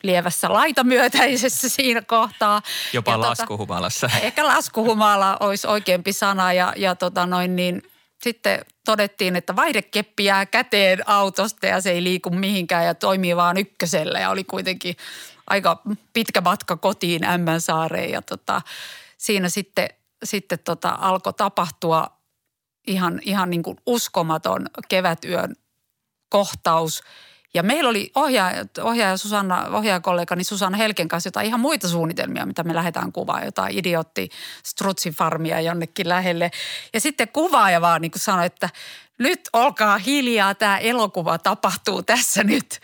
lievässä laitamyötäisessä *laughs* siinä kohtaa. Jopa ja tota, laskuhumalassa. Tota, *laughs* ehkä laskuhumala olisi oikeampi sana ja, ja tota noin niin, sitten todettiin, että vaihdekeppi jää käteen autosta ja se ei liiku mihinkään ja toimii vaan ykkösellä ja oli kuitenkin aika pitkä matka kotiin Ämmänsaareen ja tota, siinä sitten, sitten tota, alkoi tapahtua ihan, ihan niin kuin uskomaton kevätyön kohtaus – ja meillä oli ohjaaja, ohjaaja Susanna, ohjaajakollegani Susanna Helken kanssa jotain ihan muita suunnitelmia, mitä me lähdetään kuvaan. Jotain idiootti strutsifarmia jonnekin lähelle. Ja sitten kuvaaja vaan niin sanoi, että nyt olkaa hiljaa, tämä elokuva tapahtuu tässä nyt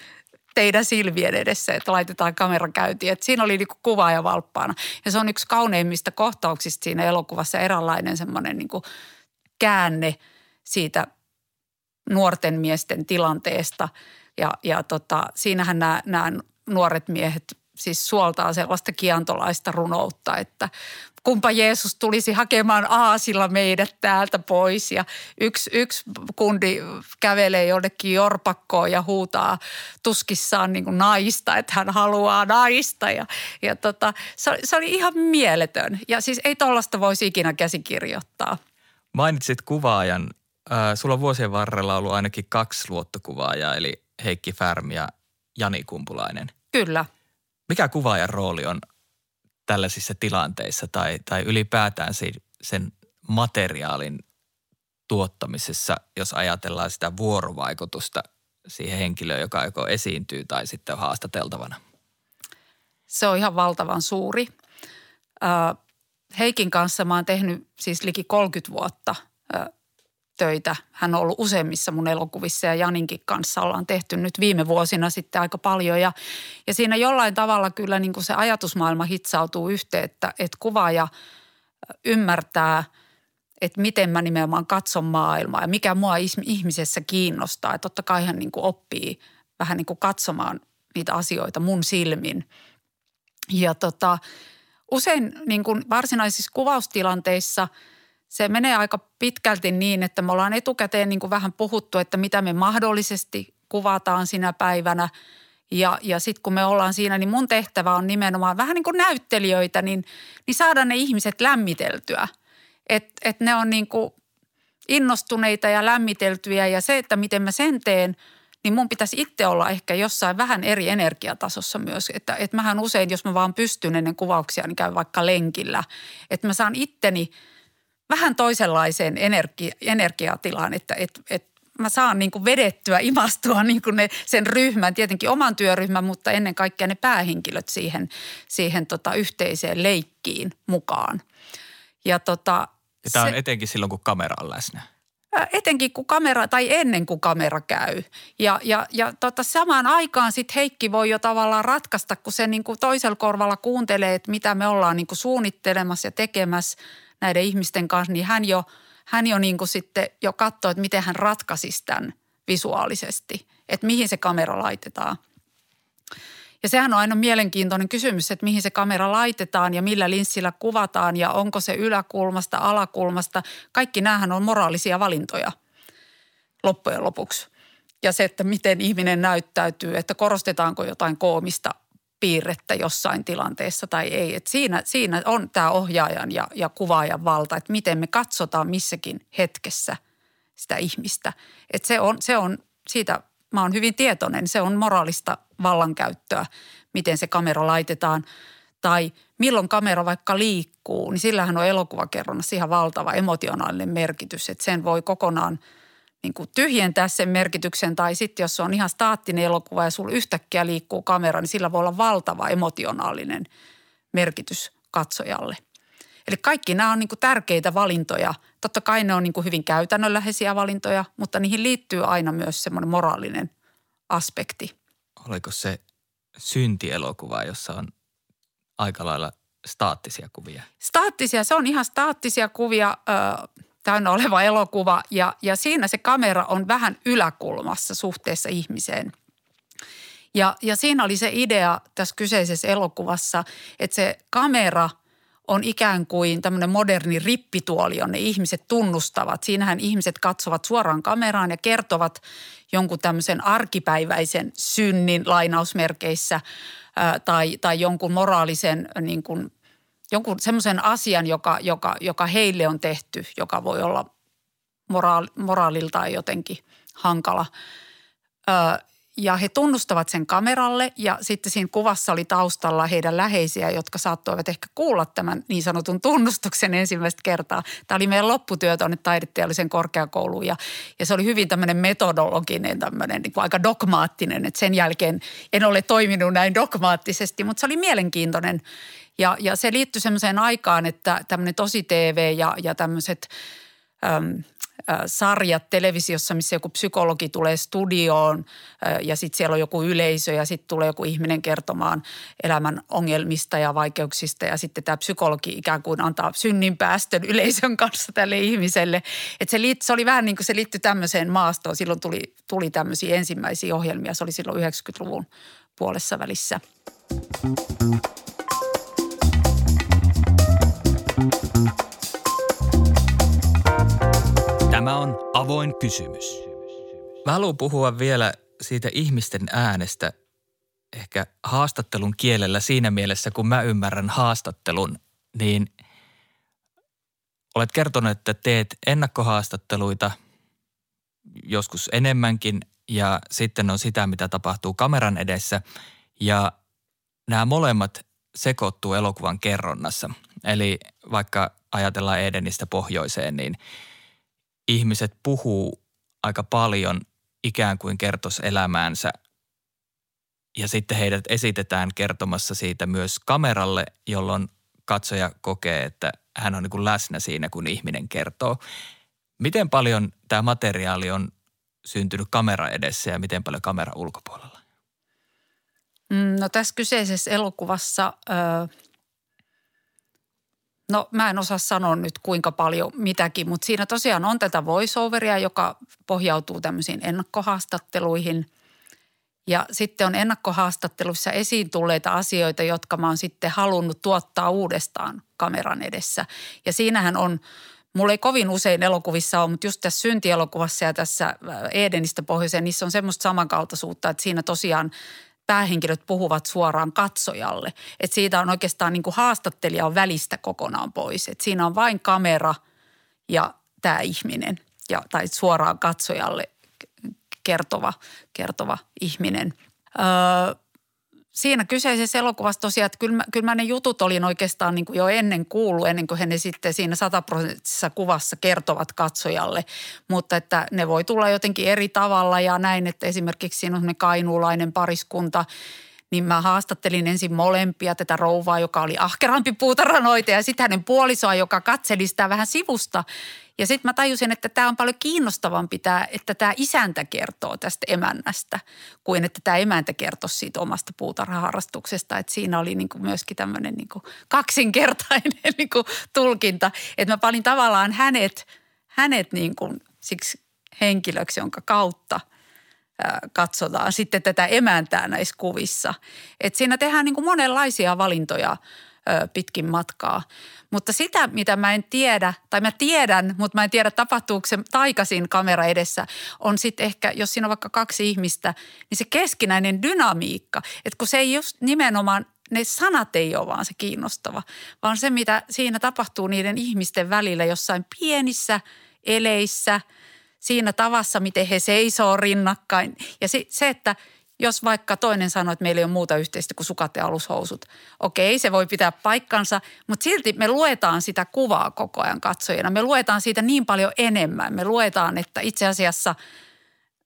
teidän silmien edessä, että laitetaan kamera käyntiin. Että siinä oli niin kuvaaja valppaana. Ja se on yksi kauneimmista kohtauksista siinä elokuvassa, eräänlainen semmoinen niin käänne siitä nuorten miesten tilanteesta – ja, ja tota, siinähän nämä, nämä nuoret miehet siis suoltaa sellaista kiantolaista runoutta, että kumpa Jeesus tulisi hakemaan aasilla meidät täältä pois. Ja yksi, yksi kundi kävelee jonnekin jorpakkoon ja huutaa tuskissaan niin kuin naista, että hän haluaa naista. Ja, ja tota, se, se oli ihan mieletön. Ja siis ei tollasta voisi ikinä käsikirjoittaa. Mainitsit kuvaajan. Äh, sulla on vuosien varrella ollut ainakin kaksi luottokuvaajaa, eli Heikki Färm ja Jani Kumpulainen. Kyllä. Mikä kuvaajan rooli on tällaisissa tilanteissa tai, tai ylipäätään sen materiaalin tuottamisessa, jos ajatellaan sitä vuorovaikutusta siihen henkilöön, joka joko esiintyy tai sitten on haastateltavana? Se on ihan valtavan suuri. Heikin kanssa mä oon tehnyt siis liki 30 vuotta töitä. Hän on ollut useimmissa mun elokuvissa ja Janinkin kanssa ollaan tehty nyt viime vuosina sitten aika paljon. Ja, ja siinä jollain tavalla kyllä niin kuin se ajatusmaailma hitsautuu yhteen, että, että kuvaaja ymmärtää, että miten mä nimenomaan katson maailmaa ja mikä mua ihmisessä kiinnostaa. Että totta kai hän niin kuin oppii vähän niin kuin katsomaan niitä asioita mun silmin. Ja tota, usein niin kuin varsinaisissa kuvaustilanteissa – se menee aika pitkälti niin, että me ollaan etukäteen niin kuin vähän puhuttu, että mitä me mahdollisesti kuvataan sinä päivänä. Ja, ja sitten kun me ollaan siinä, niin mun tehtävä on nimenomaan vähän niin kuin näyttelijöitä, niin, niin saada ne ihmiset lämmiteltyä. Että et ne on niin kuin innostuneita ja lämmiteltyjä ja se, että miten mä sen teen, niin mun pitäisi itse olla ehkä jossain vähän eri energiatasossa myös. Että, että mähän usein, jos mä vaan pystyn ennen kuvauksia, niin käyn vaikka lenkillä. Että mä saan itteni – vähän toisenlaiseen energi, energiatilaan, että et, et mä saan niin kuin vedettyä, imastua niin kuin ne, sen ryhmän, tietenkin oman työryhmän, mutta ennen kaikkea ne päähenkilöt siihen, siihen tota yhteiseen leikkiin mukaan. Ja, tota, ja tämä on se, etenkin silloin, kun kamera on läsnä. Etenkin kun kamera, tai ennen kuin kamera käy. Ja, ja, ja tota, samaan aikaan sitten Heikki voi jo tavallaan ratkaista, kun se niin kuin toisella korvalla kuuntelee, että mitä me ollaan niin kuin suunnittelemassa ja tekemässä näiden ihmisten kanssa, niin hän jo – hän jo niin kuin sitten jo katsoi, että miten hän ratkaisisi tämän visuaalisesti, että mihin se kamera laitetaan. Ja sehän on aina mielenkiintoinen kysymys, että mihin se kamera laitetaan ja millä linssillä kuvataan ja onko se yläkulmasta, alakulmasta. Kaikki näähän on moraalisia valintoja loppujen lopuksi. Ja se, että miten ihminen näyttäytyy, että korostetaanko jotain koomista piirrettä jossain tilanteessa tai ei. Et siinä, siinä on tämä ohjaajan ja, ja kuvaajan valta, että miten me katsotaan missäkin hetkessä sitä ihmistä. Et se, on, se on, siitä mä oon hyvin tietoinen, se on moraalista vallankäyttöä, miten se kamera laitetaan. Tai milloin kamera vaikka liikkuu, niin sillähän on elokuvakerronnassa ihan valtava emotionaalinen merkitys, että sen voi kokonaan – niin kuin tyhjentää sen merkityksen tai sitten jos se on ihan staattinen elokuva ja sulla yhtäkkiä liikkuu kamera, niin sillä voi olla valtava emotionaalinen merkitys katsojalle. Eli kaikki nämä on niin kuin tärkeitä valintoja. Totta kai ne on niin kuin hyvin käytännönläheisiä valintoja, mutta niihin liittyy aina myös semmoinen moraalinen aspekti. Oliko se syntielokuva, jossa on aika lailla staattisia kuvia? Staattisia, se on ihan staattisia kuvia. Ö, täynnä oleva elokuva ja, ja siinä se kamera on vähän yläkulmassa suhteessa ihmiseen. Ja, ja siinä oli se idea tässä kyseisessä elokuvassa, että se kamera on ikään kuin tämmöinen moderni rippituoli, jonne ihmiset tunnustavat. Siinähän ihmiset katsovat suoraan kameraan ja kertovat jonkun tämmöisen arkipäiväisen synnin lainausmerkeissä tai, tai jonkun moraalisen niin kuin jonkun semmoisen asian, joka, joka, joka heille on tehty, joka voi olla moraal, moraaliltaan jotenkin hankala. Ö, ja he tunnustavat sen kameralle ja sitten siinä kuvassa oli taustalla heidän läheisiä, jotka saattoivat ehkä kuulla tämän niin sanotun tunnustuksen ensimmäistä kertaa. Tämä oli meidän lopputyö tuonne taideteollisen korkeakouluun ja, ja se oli hyvin tämmöinen metodologinen, tämmöinen niin aika dogmaattinen, että sen jälkeen en ole toiminut näin dogmaattisesti, mutta se oli mielenkiintoinen ja, ja se liittyy semmoiseen aikaan, että tämmöinen tosi TV ja, ja tämmöiset äm, sarjat televisiossa, missä joku psykologi tulee studioon ja sitten siellä on joku yleisö ja sitten tulee joku ihminen kertomaan elämän ongelmista ja vaikeuksista ja sitten tämä psykologi ikään kuin antaa synninpäästön yleisön kanssa tälle ihmiselle. Et se, liit, se oli vähän niin kuin se liittyi tämmöiseen maastoon. Silloin tuli, tuli tämmöisiä ensimmäisiä ohjelmia. Se oli silloin 90-luvun puolessa välissä. Tämä on avoin kysymys. Mä haluan puhua vielä siitä ihmisten äänestä ehkä haastattelun kielellä siinä mielessä, kun mä ymmärrän haastattelun, niin olet kertonut, että teet ennakkohaastatteluita joskus enemmänkin ja sitten on sitä, mitä tapahtuu kameran edessä ja nämä molemmat sekoittuu elokuvan kerronnassa. Eli vaikka ajatellaan Edenistä pohjoiseen, niin – ihmiset puhuu aika paljon ikään kuin kertos elämäänsä ja sitten heidät esitetään kertomassa siitä myös kameralle, jolloin katsoja kokee, että hän on niin kuin läsnä siinä, kun ihminen kertoo. Miten paljon tämä materiaali on syntynyt kamera edessä ja miten paljon kamera ulkopuolella? Mm, no tässä kyseisessä elokuvassa No mä en osaa sanoa nyt kuinka paljon mitäkin, mutta siinä tosiaan on tätä voiceoveria, joka pohjautuu tämmöisiin ennakkohaastatteluihin. Ja sitten on ennakkohaastatteluissa esiin tulleita asioita, jotka mä oon sitten halunnut tuottaa uudestaan kameran edessä. Ja siinähän on, mulla ei kovin usein elokuvissa ole, mutta just tässä syntielokuvassa ja tässä Edenistä pohjoiseen, niissä on semmoista samankaltaisuutta, että siinä tosiaan – päähenkilöt puhuvat suoraan katsojalle. Että siitä on oikeastaan niin kuin haastattelija on välistä kokonaan pois. Että siinä on vain kamera ja tämä ihminen ja, tai suoraan katsojalle kertova, kertova ihminen. Öö, siinä kyseisessä elokuvassa tosiaan, että kyllä mä, kyllä mä ne jutut olin oikeastaan niin kuin jo ennen kuullut, ennen kuin he ne sitten siinä sataprosenttisessa kuvassa kertovat katsojalle. Mutta että ne voi tulla jotenkin eri tavalla ja näin, että esimerkiksi siinä on kainuulainen pariskunta – niin mä haastattelin ensin molempia, tätä rouvaa, joka oli ahkerampi puutarhanoita ja sitten hänen puolisoa, joka katseli sitä vähän sivusta. Ja sitten mä tajusin, että tämä on paljon kiinnostavampi, tää, että tämä isäntä kertoo tästä emännästä, kuin että tämä emäntä kertoisi siitä omasta puutarhaharrastuksesta. Että siinä oli niinku myöskin tämmöinen niinku kaksinkertainen *laughs* niinku tulkinta. Että mä panin tavallaan hänet, hänet niinku siksi henkilöksi, jonka kautta – katsotaan sitten tätä emäntää näissä kuvissa. Et siinä tehdään niin kuin monenlaisia valintoja pitkin matkaa. Mutta sitä, mitä mä en tiedä, tai mä tiedän, mutta mä en tiedä tapahtuuko se taikasin kamera edessä, on sitten ehkä, jos siinä on vaikka kaksi ihmistä, niin se keskinäinen dynamiikka. Että kun se ei just nimenomaan, ne sanat ei ole vaan se kiinnostava, vaan se, mitä siinä tapahtuu niiden ihmisten välillä jossain pienissä eleissä – siinä tavassa, miten he seisoo rinnakkain. Ja se, se että jos vaikka toinen sanoo, että meillä ei ole muuta yhteistä kuin sukat ja alushousut. Okei, se voi pitää paikkansa, mutta silti me luetaan sitä kuvaa koko ajan katsojana. Me luetaan siitä niin paljon enemmän. Me luetaan, että itse asiassa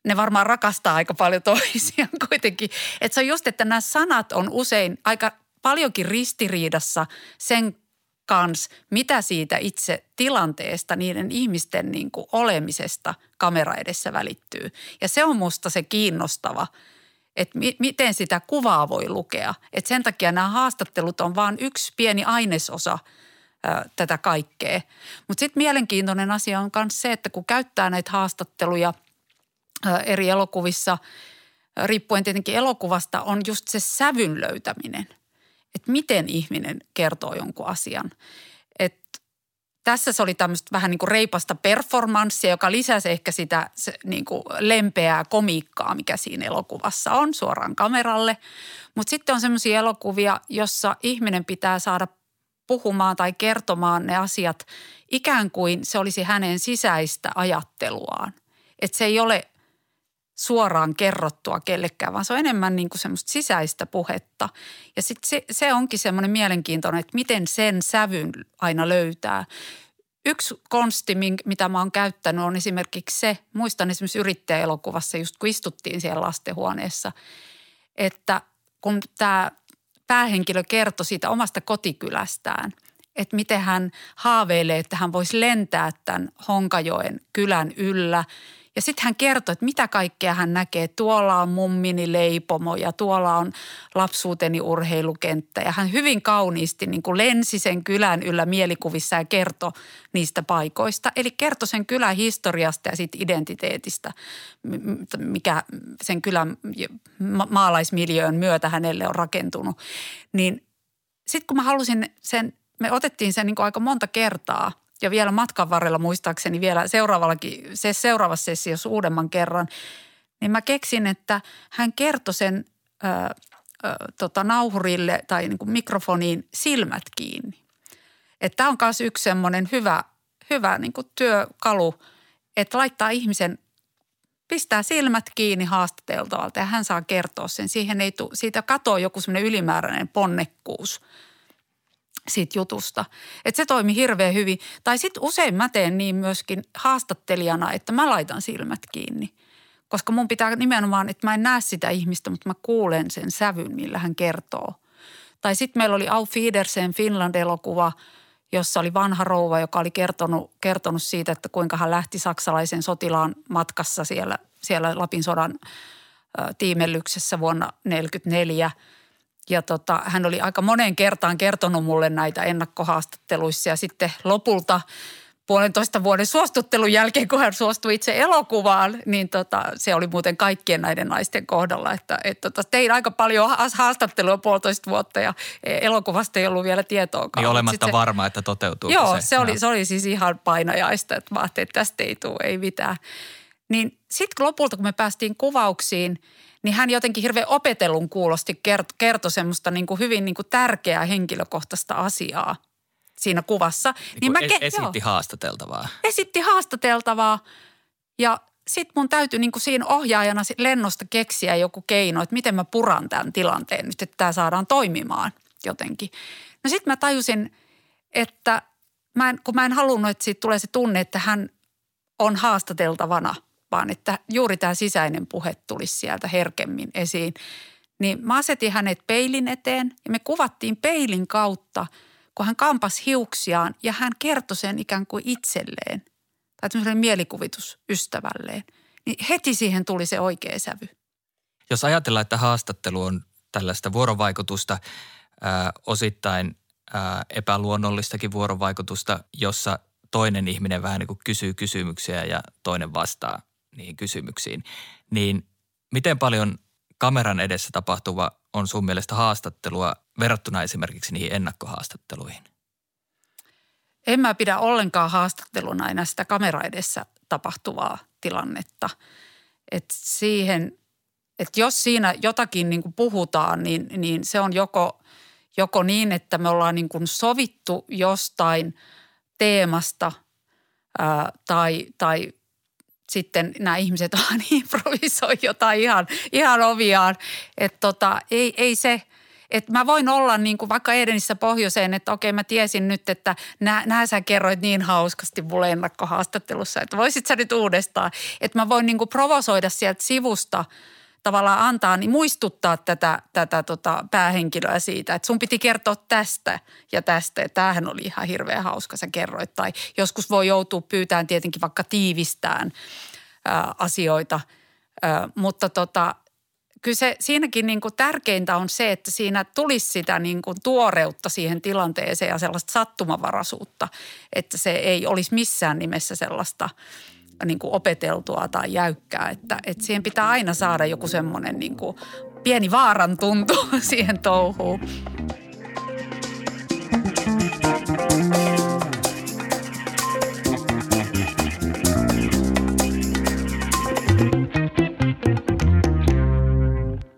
ne varmaan rakastaa aika paljon *laughs* toisiaan kuitenkin. Että se on just, että nämä sanat on usein aika paljonkin ristiriidassa sen kans, mitä siitä itse tilanteesta, niiden ihmisten niin kuin olemisesta kamera edessä välittyy. Ja se on musta se kiinnostava, että mi- miten sitä kuvaa voi lukea. Et sen takia nämä haastattelut on vain yksi pieni ainesosa ä, tätä kaikkea. Mutta sitten mielenkiintoinen asia on myös se, että kun käyttää näitä haastatteluja ä, eri elokuvissa, riippuen tietenkin elokuvasta, on just se sävyn löytäminen – että miten ihminen kertoo jonkun asian. Et tässä se oli tämmöistä vähän niin kuin reipasta performanssia, joka lisäsi ehkä sitä niin kuin lempeää komiikkaa, mikä siinä elokuvassa on suoraan kameralle. Mutta sitten on semmoisia elokuvia, jossa ihminen pitää saada puhumaan tai kertomaan ne asiat ikään kuin se olisi hänen sisäistä ajatteluaan. Että se ei ole suoraan kerrottua kellekään, vaan se on enemmän niin kuin semmoista sisäistä puhetta. Ja sitten se, se onkin semmoinen mielenkiintoinen, että miten sen sävyn aina löytää. Yksi konsti, mitä mä oon käyttänyt, on esimerkiksi se, muistan esimerkiksi yrittäjäelokuvassa, just kun istuttiin siellä lastenhuoneessa, että kun tämä päähenkilö kertoi siitä omasta kotikylästään, että miten hän haaveilee, että hän voisi lentää tämän Honkajoen kylän yllä – ja sitten hän kertoi, että mitä kaikkea hän näkee. Tuolla on mummini leipomo ja tuolla on lapsuuteni urheilukenttä. Ja hän hyvin kauniisti niin kuin lensi sen kylän yllä mielikuvissa ja kertoi niistä paikoista. Eli kertoi sen kylän historiasta ja siitä identiteetistä, mikä sen kylän maalaismiljöön myötä hänelle on rakentunut. Niin sitten kun mä halusin sen, me otettiin sen niin kuin aika monta kertaa – ja vielä matkan varrella muistaakseni vielä seuraavallakin, se seuraavassa sessiossa uudemman kerran, niin mä keksin, että hän kertoi sen ö, ö, tota, nauhurille tai niin kuin mikrofoniin silmät kiinni. Tämä on myös yksi semmoinen hyvä, hyvä niin kuin työkalu, että laittaa ihmisen pistää silmät kiinni haastateltavalta ja hän saa kertoa sen. Siihen ei tule, siitä katoaa joku semmoinen ylimääräinen ponnekkuus – siitä jutusta. Että se toimi hirveän hyvin. Tai sitten usein mä teen niin myöskin haastattelijana, että mä laitan silmät kiinni. Koska mun pitää nimenomaan, että mä en näe sitä ihmistä, mutta mä kuulen sen sävyn, millä hän kertoo. Tai sitten meillä oli Au Fiedersen Finland-elokuva, jossa oli vanha rouva, joka oli kertonut, kertonut siitä, että kuinka hän lähti saksalaisen sotilaan matkassa siellä, siellä Lapin sodan tiimellyksessä vuonna 1944 – ja tota, hän oli aika moneen kertaan kertonut mulle näitä ennakkohaastatteluissa ja sitten lopulta puolentoista vuoden suostuttelun jälkeen, kun hän suostui itse elokuvaan, niin tota, se oli muuten kaikkien näiden naisten kohdalla, että et tota, tein aika paljon haastattelua puolitoista vuotta ja elokuvasta ei ollut vielä tietoa. Niin olematta se, varma, että toteutuu joo, se. se oli, se oli siis ihan painajaista, että mä ajattelin, että tästä ei tule, ei mitään. Niin sitten lopulta, kun me päästiin kuvauksiin – niin hän jotenkin hirveän opetellun kuulosti kertoi semmoista niin kuin hyvin niin kuin tärkeää henkilökohtaista asiaa siinä kuvassa. Niin, niin mä ke- esitti joo, haastateltavaa. Esitti haastateltavaa ja sitten mun täytyy niin kuin siinä ohjaajana lennosta keksiä joku keino, että miten mä puran tämän tilanteen nyt, että tämä saadaan toimimaan jotenkin. No sitten mä tajusin, että mä en, kun mä en halunnut, että siitä tulee se tunne, että hän on haastateltavana, vaan että juuri tämä sisäinen puhe tulisi sieltä herkemmin esiin. Niin mä asetin hänet peilin eteen ja me kuvattiin peilin kautta, kun hän kampas hiuksiaan ja hän kertoi sen ikään kuin itselleen – tai tämmöiselle mielikuvitusystävälleen, niin heti siihen tuli se oikea sävy. Jos ajatellaan, että haastattelu on tällaista vuorovaikutusta, ää, osittain ää, epäluonnollistakin vuorovaikutusta, jossa toinen ihminen vähän niin kuin kysyy kysymyksiä ja toinen vastaa niihin kysymyksiin, niin miten paljon kameran edessä tapahtuva on sun mielestä haastattelua verrattuna esimerkiksi niihin ennakkohaastatteluihin? En mä pidä ollenkaan haastatteluna enää sitä kamera edessä tapahtuvaa tilannetta. että siihen, että jos siinä jotakin niin puhutaan, niin, niin se on joko, joko niin, että me ollaan niin sovittu jostain teemasta ää, tai, tai sitten nämä ihmiset *laughs* vaan improvisoi jotain ihan, ihan oviaan. Että tota, ei, ei se – että mä voin olla niin kuin vaikka Edenissä pohjoiseen, että okei mä tiesin nyt, että nää, sä kerroit niin hauskasti mulle ennakkohaastattelussa, että voisit sä nyt uudestaan. Että mä voin niin kuin provosoida sieltä sivusta tavallaan antaa, niin muistuttaa tätä, tätä tota päähenkilöä siitä, että sun piti kertoa tästä ja tästä. Tämähän oli ihan hirveän hauska, sä kerroit. Tai joskus voi joutua pyytämään tietenkin vaikka tiivistään ää, asioita, ää, mutta tota, kyllä se siinäkin niin kuin tärkeintä on se, että siinä tulisi sitä niin kuin tuoreutta siihen tilanteeseen ja sellaista sattumavaraisuutta, että se ei olisi missään nimessä sellaista niin kuin opeteltua tai jäykkää. Että, että siihen pitää aina saada joku semmoinen niin kuin pieni vaaran tuntu *laughs* siihen touhuun.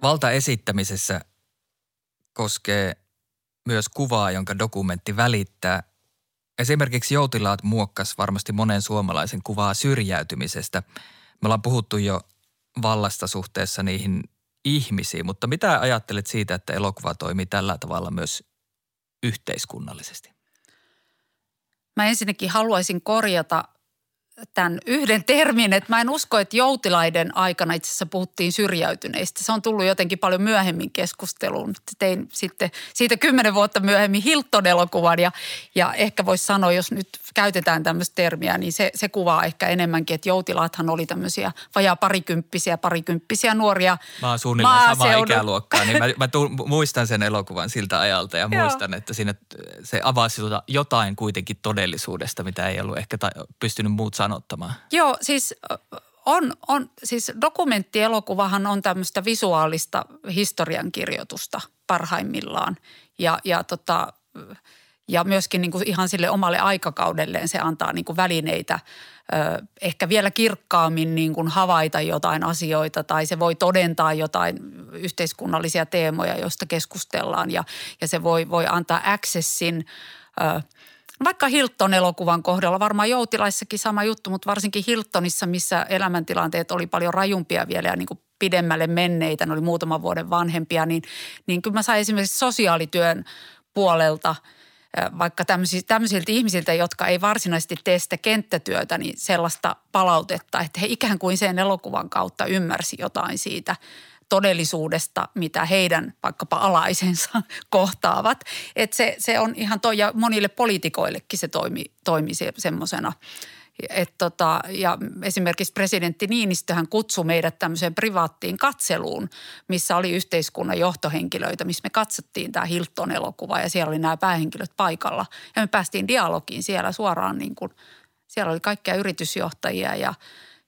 Valta esittämisessä koskee myös kuvaa, jonka dokumentti välittää. Esimerkiksi Joutilaat muokkas varmasti monen suomalaisen kuvaa syrjäytymisestä. Me ollaan puhuttu jo vallasta suhteessa niihin ihmisiin, mutta mitä ajattelet siitä, että elokuva toimii tällä tavalla myös yhteiskunnallisesti? Mä ensinnäkin haluaisin korjata tämän yhden termin, että mä en usko, että joutilaiden aikana itse asiassa puhuttiin syrjäytyneistä. Se on tullut jotenkin paljon myöhemmin keskusteluun. Tein sitten siitä kymmenen vuotta myöhemmin Hilton-elokuvan ja, ja ehkä voisi sanoa, jos nyt käytetään tämmöistä termiä, niin se, se kuvaa ehkä enemmänkin, että joutilaathan oli tämmöisiä vajaa parikymppisiä, parikymppisiä nuoria Mä oon suunnilleen samaa ikäluokkaa, niin mä, mä tu, muistan sen elokuvan siltä ajalta ja muistan, että siinä se avasi jotain kuitenkin todellisuudesta, mitä ei ollut ehkä ta- pystynyt muut sanottamaan. Joo, siis on, on, siis dokumenttielokuvahan on tämmöistä visuaalista historiankirjoitusta parhaimmillaan. Ja, ja, tota, ja myöskin niin kuin ihan sille omalle aikakaudelleen se antaa niin kuin välineitä ö, ehkä vielä kirkkaammin niin kuin havaita jotain asioita tai se voi todentaa jotain yhteiskunnallisia teemoja, joista keskustellaan ja, ja se voi, voi antaa accessin ö, vaikka Hilton-elokuvan kohdalla, varmaan Joutilaissakin sama juttu, mutta varsinkin Hiltonissa, missä elämäntilanteet oli paljon rajumpia vielä ja niin kuin pidemmälle menneitä, ne oli muutaman vuoden vanhempia, niin, niin kyllä mä sain esimerkiksi sosiaalityön puolelta vaikka tämmöisiltä ihmisiltä, jotka ei varsinaisesti tee sitä kenttätyötä, niin sellaista palautetta, että he ikään kuin sen elokuvan kautta ymmärsi jotain siitä todellisuudesta, mitä heidän vaikkapa alaisensa *laughs* kohtaavat. Et se, se on ihan toi, ja monille poliitikoillekin se toimi, toimi se, semmoisena. Et tota, ja esimerkiksi presidentti Niinistöhän kutsui meidät tämmöiseen privaattiin katseluun, missä oli yhteiskunnan johtohenkilöitä, missä me katsottiin tämä Hilton-elokuva ja siellä oli nämä päähenkilöt paikalla. Ja me päästiin dialogiin siellä suoraan niin kuin, siellä oli kaikkia yritysjohtajia ja –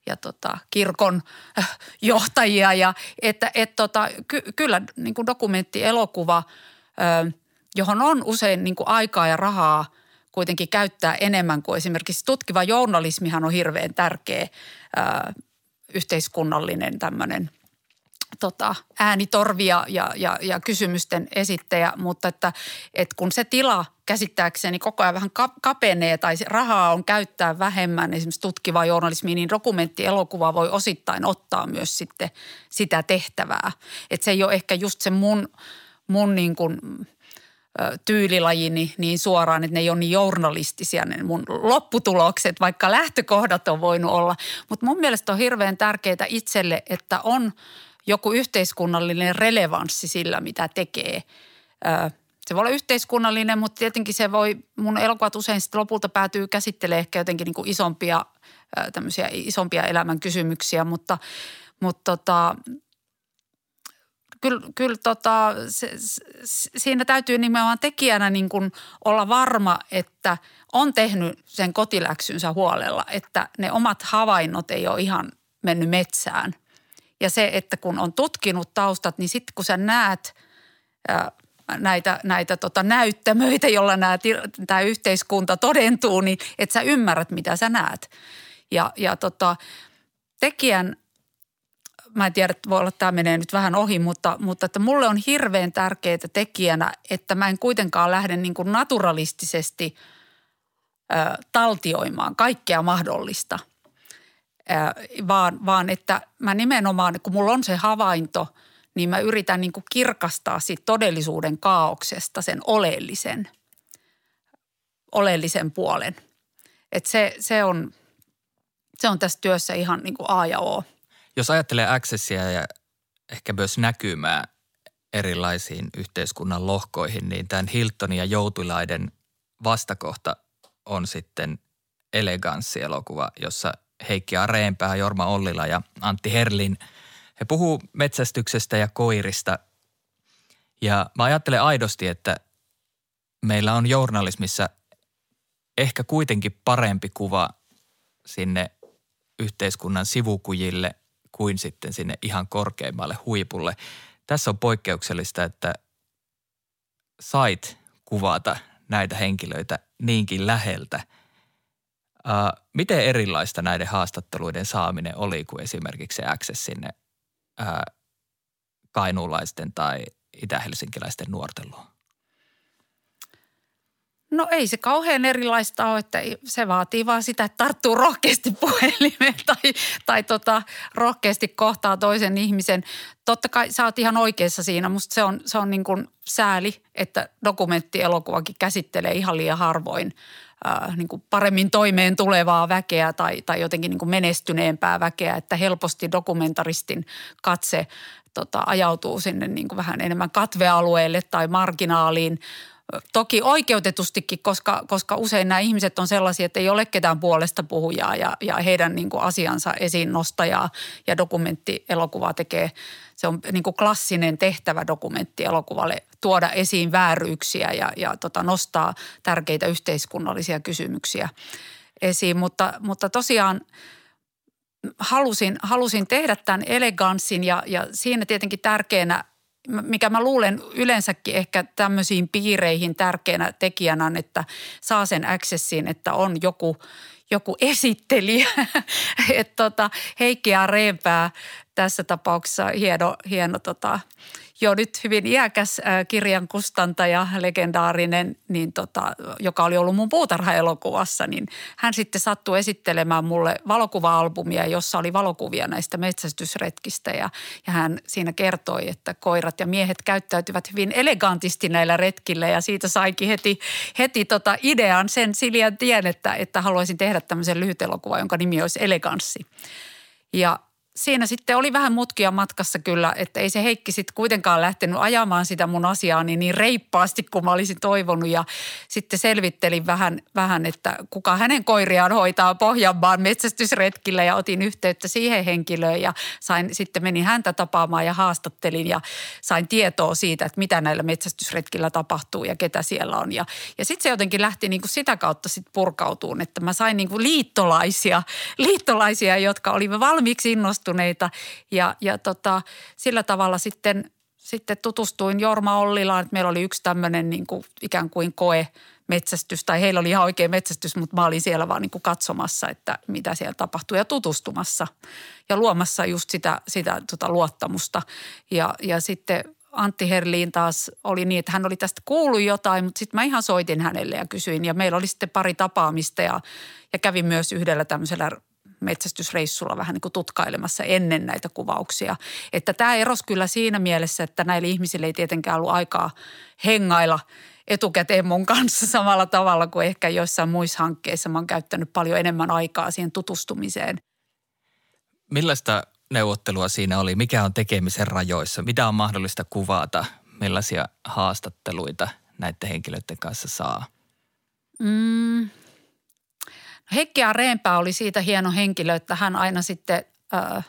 ja tota, kirkon äh, johtajia. Ja, että et tota, ky, kyllä niin kuin dokumenttielokuva, ö, johon on usein niin kuin aikaa ja rahaa kuitenkin käyttää enemmän kuin esimerkiksi tutkiva journalismihan on hirveän tärkeä ö, yhteiskunnallinen tämmöinen tota, äänitorvia ja, ja, ja kysymysten esittäjä, mutta että, että kun se tila käsittääkseni koko ajan vähän kapenee tai rahaa on käyttää vähemmän esimerkiksi tutkivaa journalismia, niin dokumenttielokuva voi osittain ottaa myös sitten sitä tehtävää. Että se ei ole ehkä just se mun, mun niin kuin tyylilajini niin suoraan, että ne ei ole niin journalistisia ne mun lopputulokset, vaikka lähtökohdat on voinut olla. Mutta mun mielestä on hirveän tärkeää itselle, että on – joku yhteiskunnallinen relevanssi sillä, mitä tekee. Se voi olla yhteiskunnallinen, mutta tietenkin se voi, mun elokuvat usein sitten lopulta päätyy käsittelemään ehkä jotenkin niin kuin isompia, tämmöisiä isompia elämän kysymyksiä, mutta, mutta tota, kyllä, kyllä tota, se, se, siinä täytyy nimenomaan tekijänä niin kuin olla varma, että on tehnyt sen kotiläksynsä huolella, että ne omat havainnot ei ole ihan mennyt metsään – ja se, että kun on tutkinut taustat, niin sitten kun sä näet näitä, näitä tota näyttämöitä, jolla tämä yhteiskunta todentuu, niin että sä ymmärrät, mitä sä näet. Ja, ja tota, tekijän, mä en tiedä, voi olla, että tämä menee nyt vähän ohi, mutta, mutta että mulle on hirveän tärkeää tekijänä, että mä en kuitenkaan lähde niin kuin naturalistisesti ä, taltioimaan kaikkea mahdollista – vaan, vaan että mä nimenomaan, kun mulla on se havainto, niin mä yritän niin kuin kirkastaa siitä todellisuuden kaauksesta sen oleellisen, oleellisen puolen. Et se, se, on, se on tässä työssä ihan niin kuin A ja O. Jos ajattelee accessia ja ehkä myös näkymää erilaisiin yhteiskunnan lohkoihin, niin tämän Hiltonin ja Joutilaiden vastakohta on sitten eleganssielokuva, jossa – Heikki Areenpää, Jorma Ollila ja Antti Herlin. He puhuu metsästyksestä ja koirista. Ja mä ajattelen aidosti, että meillä on journalismissa ehkä kuitenkin parempi kuva sinne yhteiskunnan sivukujille kuin sitten sinne ihan korkeimmalle huipulle. Tässä on poikkeuksellista, että sait kuvata näitä henkilöitä niinkin läheltä – Miten erilaista näiden haastatteluiden saaminen oli kuin esimerkiksi access sinne kainuulaisten tai itä-helsinkiläisten nuorten luo? No ei se kauhean erilaista ole, että se vaatii vaan sitä, että tarttuu rohkeasti *laughs* puhelimeen tai, tai tota, rohkeasti kohtaa toisen ihmisen. Totta kai sä oot ihan oikeassa siinä. Musta se on, se on niin kuin sääli, että dokumenttielokuvakin käsittelee ihan liian harvoin äh, niin kuin paremmin toimeen tulevaa väkeä tai, tai jotenkin niin kuin menestyneempää väkeä, että helposti dokumentaristin katse tota, ajautuu sinne niin kuin vähän enemmän katvealueelle tai marginaaliin. Toki oikeutetustikin, koska, koska usein nämä ihmiset on sellaisia, että ei ole ketään puolesta puhujaa ja, ja heidän niin kuin asiansa esiin nostajaa ja dokumenttielokuva tekee, se on niin kuin klassinen tehtävä dokumenttielokuvalle tuoda esiin vääryyksiä ja, ja tota, nostaa tärkeitä yhteiskunnallisia kysymyksiä esiin. Mutta, mutta tosiaan halusin, halusin tehdä tämän eleganssin ja, ja siinä tietenkin tärkeänä mikä mä luulen yleensäkin ehkä tämmöisiin piireihin tärkeänä tekijänä että saa sen accessin, että on joku, joku esittelijä. *laughs* että tota, Heikki ja Reepää tässä tapauksessa hieno, hieno tota, jo nyt hyvin iäkäs kirjan kustantaja, legendaarinen, niin tota, joka oli ollut mun puutarhaelokuvassa, niin hän sitten sattui esittelemään mulle valokuva-albumia, jossa oli valokuvia näistä metsästysretkistä ja, ja hän siinä kertoi, että koirat ja miehet käyttäytyvät hyvin elegantisti näillä retkillä ja siitä saikin heti, heti tota idean sen Siljan tien, että, että haluaisin tehdä tämmöisen lyhytelokuvan, jonka nimi olisi Eleganssi. Ja siinä sitten oli vähän mutkia matkassa kyllä, että ei se Heikki sitten kuitenkaan lähtenyt ajamaan sitä mun asiaa niin, niin reippaasti kuin mä olisin toivonut. Ja sitten selvittelin vähän, vähän, että kuka hänen koiriaan hoitaa Pohjanmaan metsästysretkillä ja otin yhteyttä siihen henkilöön ja sain, sitten menin häntä tapaamaan ja haastattelin ja sain tietoa siitä, että mitä näillä metsästysretkillä tapahtuu ja ketä siellä on. Ja, ja sitten se jotenkin lähti niin kuin sitä kautta sitten purkautuun, että mä sain niin kuin liittolaisia, liittolaisia, jotka olivat valmiiksi innostuneita kiinnostuneita ja, ja tota, sillä tavalla sitten sitten tutustuin Jorma Ollilaan, että meillä oli yksi tämmöinen niin kuin ikään kuin koe metsästys, tai heillä oli ihan oikea metsästys, mutta mä olin siellä vaan niin kuin katsomassa, että mitä siellä tapahtuu ja tutustumassa ja luomassa just sitä, sitä tota luottamusta. Ja, ja sitten Antti Herliin taas oli niin, että hän oli tästä kuullut jotain, mutta sitten mä ihan soitin hänelle ja kysyin. Ja meillä oli sitten pari tapaamista ja, ja kävin myös yhdellä tämmöisellä metsästysreissulla vähän niin kuin tutkailemassa ennen näitä kuvauksia. Että tämä eros kyllä siinä mielessä, että näillä ihmisillä ei tietenkään ollut aikaa hengailla etukäteen mun kanssa samalla tavalla kuin ehkä joissain muissa hankkeissa. Mä oon käyttänyt paljon enemmän aikaa siihen tutustumiseen. Millaista neuvottelua siinä oli? Mikä on tekemisen rajoissa? Mitä on mahdollista kuvata? Millaisia haastatteluita näiden henkilöiden kanssa saa? Mm. Heikki Areenpää oli siitä hieno henkilö, että hän aina sitten äh,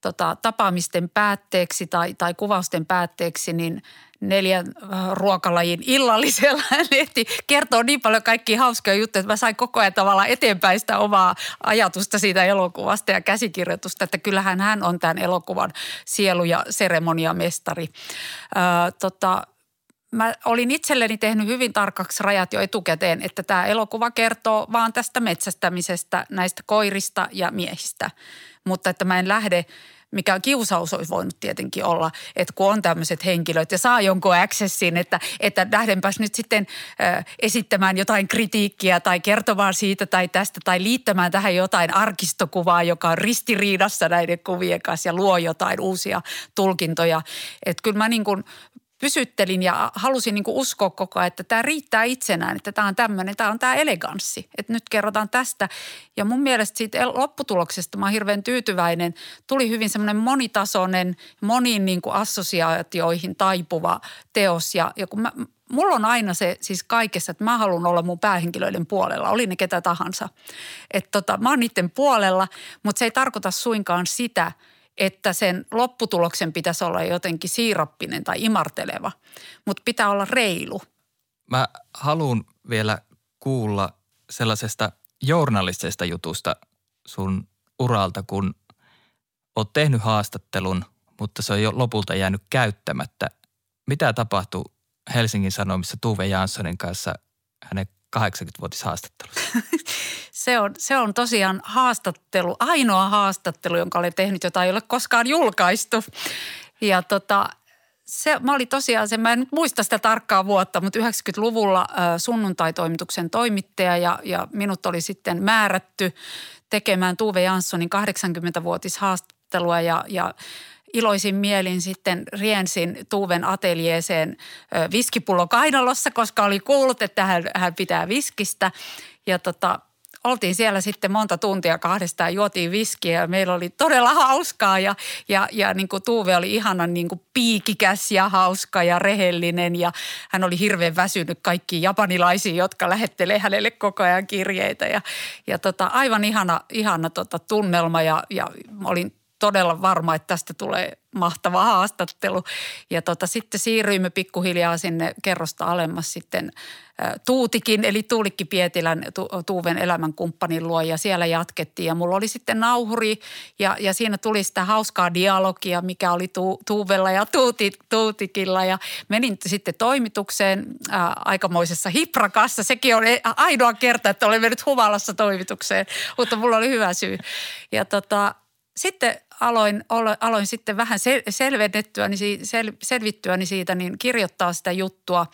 tota, tapaamisten päätteeksi tai, tai kuvausten päätteeksi, niin neljän äh, ruokalajin illallisella *laughs* lehti kertoo niin paljon kaikkia hauskoja juttuja, että mä sain koko ajan tavallaan eteenpäin sitä omaa ajatusta siitä elokuvasta ja käsikirjoitusta, että kyllähän hän on tämän elokuvan sielu- ja seremoniamestari. Öö, tota, mä olin itselleni tehnyt hyvin tarkaksi rajat jo etukäteen, että tämä elokuva kertoo vaan tästä metsästämisestä, näistä koirista ja miehistä. Mutta että mä en lähde mikä kiusaus olisi voinut tietenkin olla, että kun on tämmöiset henkilöt ja saa jonkun accessin, että, että lähdenpäs nyt sitten äh, esittämään jotain kritiikkiä tai kertomaan siitä tai tästä tai liittämään tähän jotain arkistokuvaa, joka on ristiriidassa näiden kuvien kanssa ja luo jotain uusia tulkintoja. Että kyllä mä niin kuin pysyttelin ja halusin niin kuin uskoa koko ajan, että tämä riittää itsenään, että tämä on tämmöinen, tämä on tämä eleganssi, että nyt kerrotaan tästä. Ja mun mielestä siitä lopputuloksesta mä oon hirveän tyytyväinen. Tuli hyvin semmoinen monitasoinen, moniin niin kuin assosiaatioihin taipuva teos ja, ja kun mä, mulla on aina se siis kaikessa, että mä haluan olla mun päähenkilöiden puolella, oli ne ketä tahansa. Että tota, mä oon niiden puolella, mutta se ei tarkoita suinkaan sitä – että sen lopputuloksen pitäisi olla jotenkin siirappinen tai imarteleva, mutta pitää olla reilu. Mä haluan vielä kuulla sellaisesta journalistisesta jutusta sun uralta, kun oot tehnyt haastattelun, mutta se on jo lopulta jäänyt käyttämättä. Mitä tapahtui Helsingin Sanomissa Tuve Janssonin kanssa hänen 80-vuotishaastattelussa? *laughs* se, on, se on tosiaan haastattelu, ainoa haastattelu, jonka olen tehnyt, jota ei ole koskaan julkaistu. Ja tota, se, mä olin tosiaan se, mä en nyt muista sitä tarkkaa vuotta, mutta 90-luvulla äh, sunnuntaitoimituksen toimittaja ja, ja minut oli sitten määrätty tekemään Tuve Janssonin 80-vuotishaastattelua ja, ja iloisin mielin sitten riensin Tuuven ateljeeseen viskipullo kainalossa, koska oli kuullut, että hän, hän pitää viskistä. Ja tota, oltiin siellä sitten monta tuntia kahdestaan, juotiin viskiä ja meillä oli todella hauskaa ja, ja, ja niin kuin Tuuve oli ihanan niin kuin piikikäs ja hauska ja rehellinen ja hän oli hirveän väsynyt kaikkiin japanilaisiin, jotka lähettelee hänelle koko ajan kirjeitä ja, ja tota, aivan ihana, ihana tota tunnelma ja, ja olin todella varma, että tästä tulee mahtava haastattelu. Ja tota, sitten siirryimme pikkuhiljaa sinne kerrosta alemmas sitten Tuutikin, eli Tuulikki Pietilän tu, Tuuven elämänkumppanin luo ja siellä jatkettiin. Ja mulla oli sitten nauhuri ja, ja siinä tuli sitä hauskaa dialogia, mikä oli tu, Tuuvella ja tuuti, Tuutikilla. Ja menin sitten toimitukseen ää, aikamoisessa hiprakassa. Sekin on ainoa kerta, että olen mennyt humalassa toimitukseen, mutta mulla oli hyvä syy. Ja tota, sitten aloin, aloin sitten vähän sel, selvennettyä, niin sel, selvittyä siitä, niin kirjoittaa sitä juttua.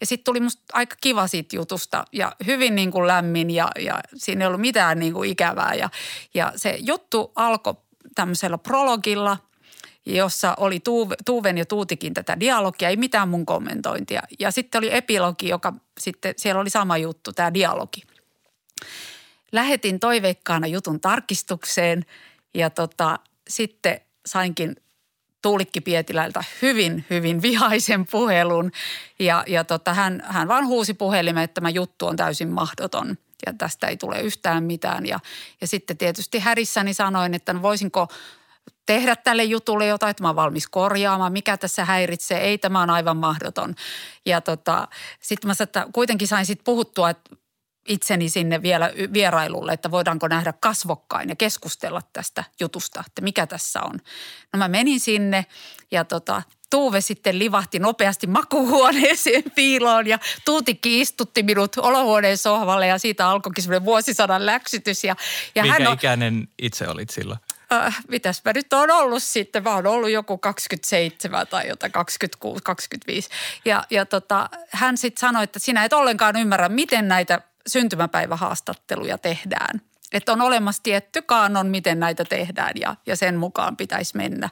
Ja sitten tuli musta aika kiva siitä jutusta ja hyvin niin kuin lämmin ja, ja siinä ei ollut mitään niin kuin ikävää. Ja, ja se juttu alkoi tämmöisellä prologilla, jossa oli Tuuven ja Tuutikin tätä dialogia, ei mitään mun kommentointia. Ja sitten oli epilogi, joka sitten, siellä oli sama juttu, tämä dialogi. Lähetin toiveikkaana jutun tarkistukseen ja tota, sitten sainkin Tuulikki Pietilältä hyvin, hyvin vihaisen puhelun ja, ja tota, hän, hän vaan huusi puhelimeen, että tämä juttu on täysin mahdoton ja tästä ei tule yhtään mitään. Ja, ja sitten tietysti härissäni sanoin, että no voisinko tehdä tälle jutulle jotain, että mä oon valmis korjaamaan, mikä tässä häiritsee, ei tämä on aivan mahdoton. Ja tota, sitten mä että kuitenkin sain sitten puhuttua, että itseni sinne vielä vierailulle, että voidaanko nähdä kasvokkain ja keskustella tästä jutusta, että mikä tässä on. No mä menin sinne ja tota, Tuuve sitten livahti nopeasti makuhuoneeseen *laughs* piiloon ja Tuutikki istutti minut olohuoneen sohvalle ja siitä alkoikin semmoinen vuosisadan läksytys. Ja, ja Minkä hän on, ikäinen itse olit silloin? Äh, mitäs mä nyt on ollut sitten, mä oon ollut joku 27 tai jotain 26, 25. Ja, ja tota, hän sitten sanoi, että sinä et ollenkaan ymmärrä, miten näitä syntymäpäivähaastatteluja tehdään. Että on olemassa tietty kaanon, miten näitä tehdään ja, ja sen mukaan pitäisi mennä.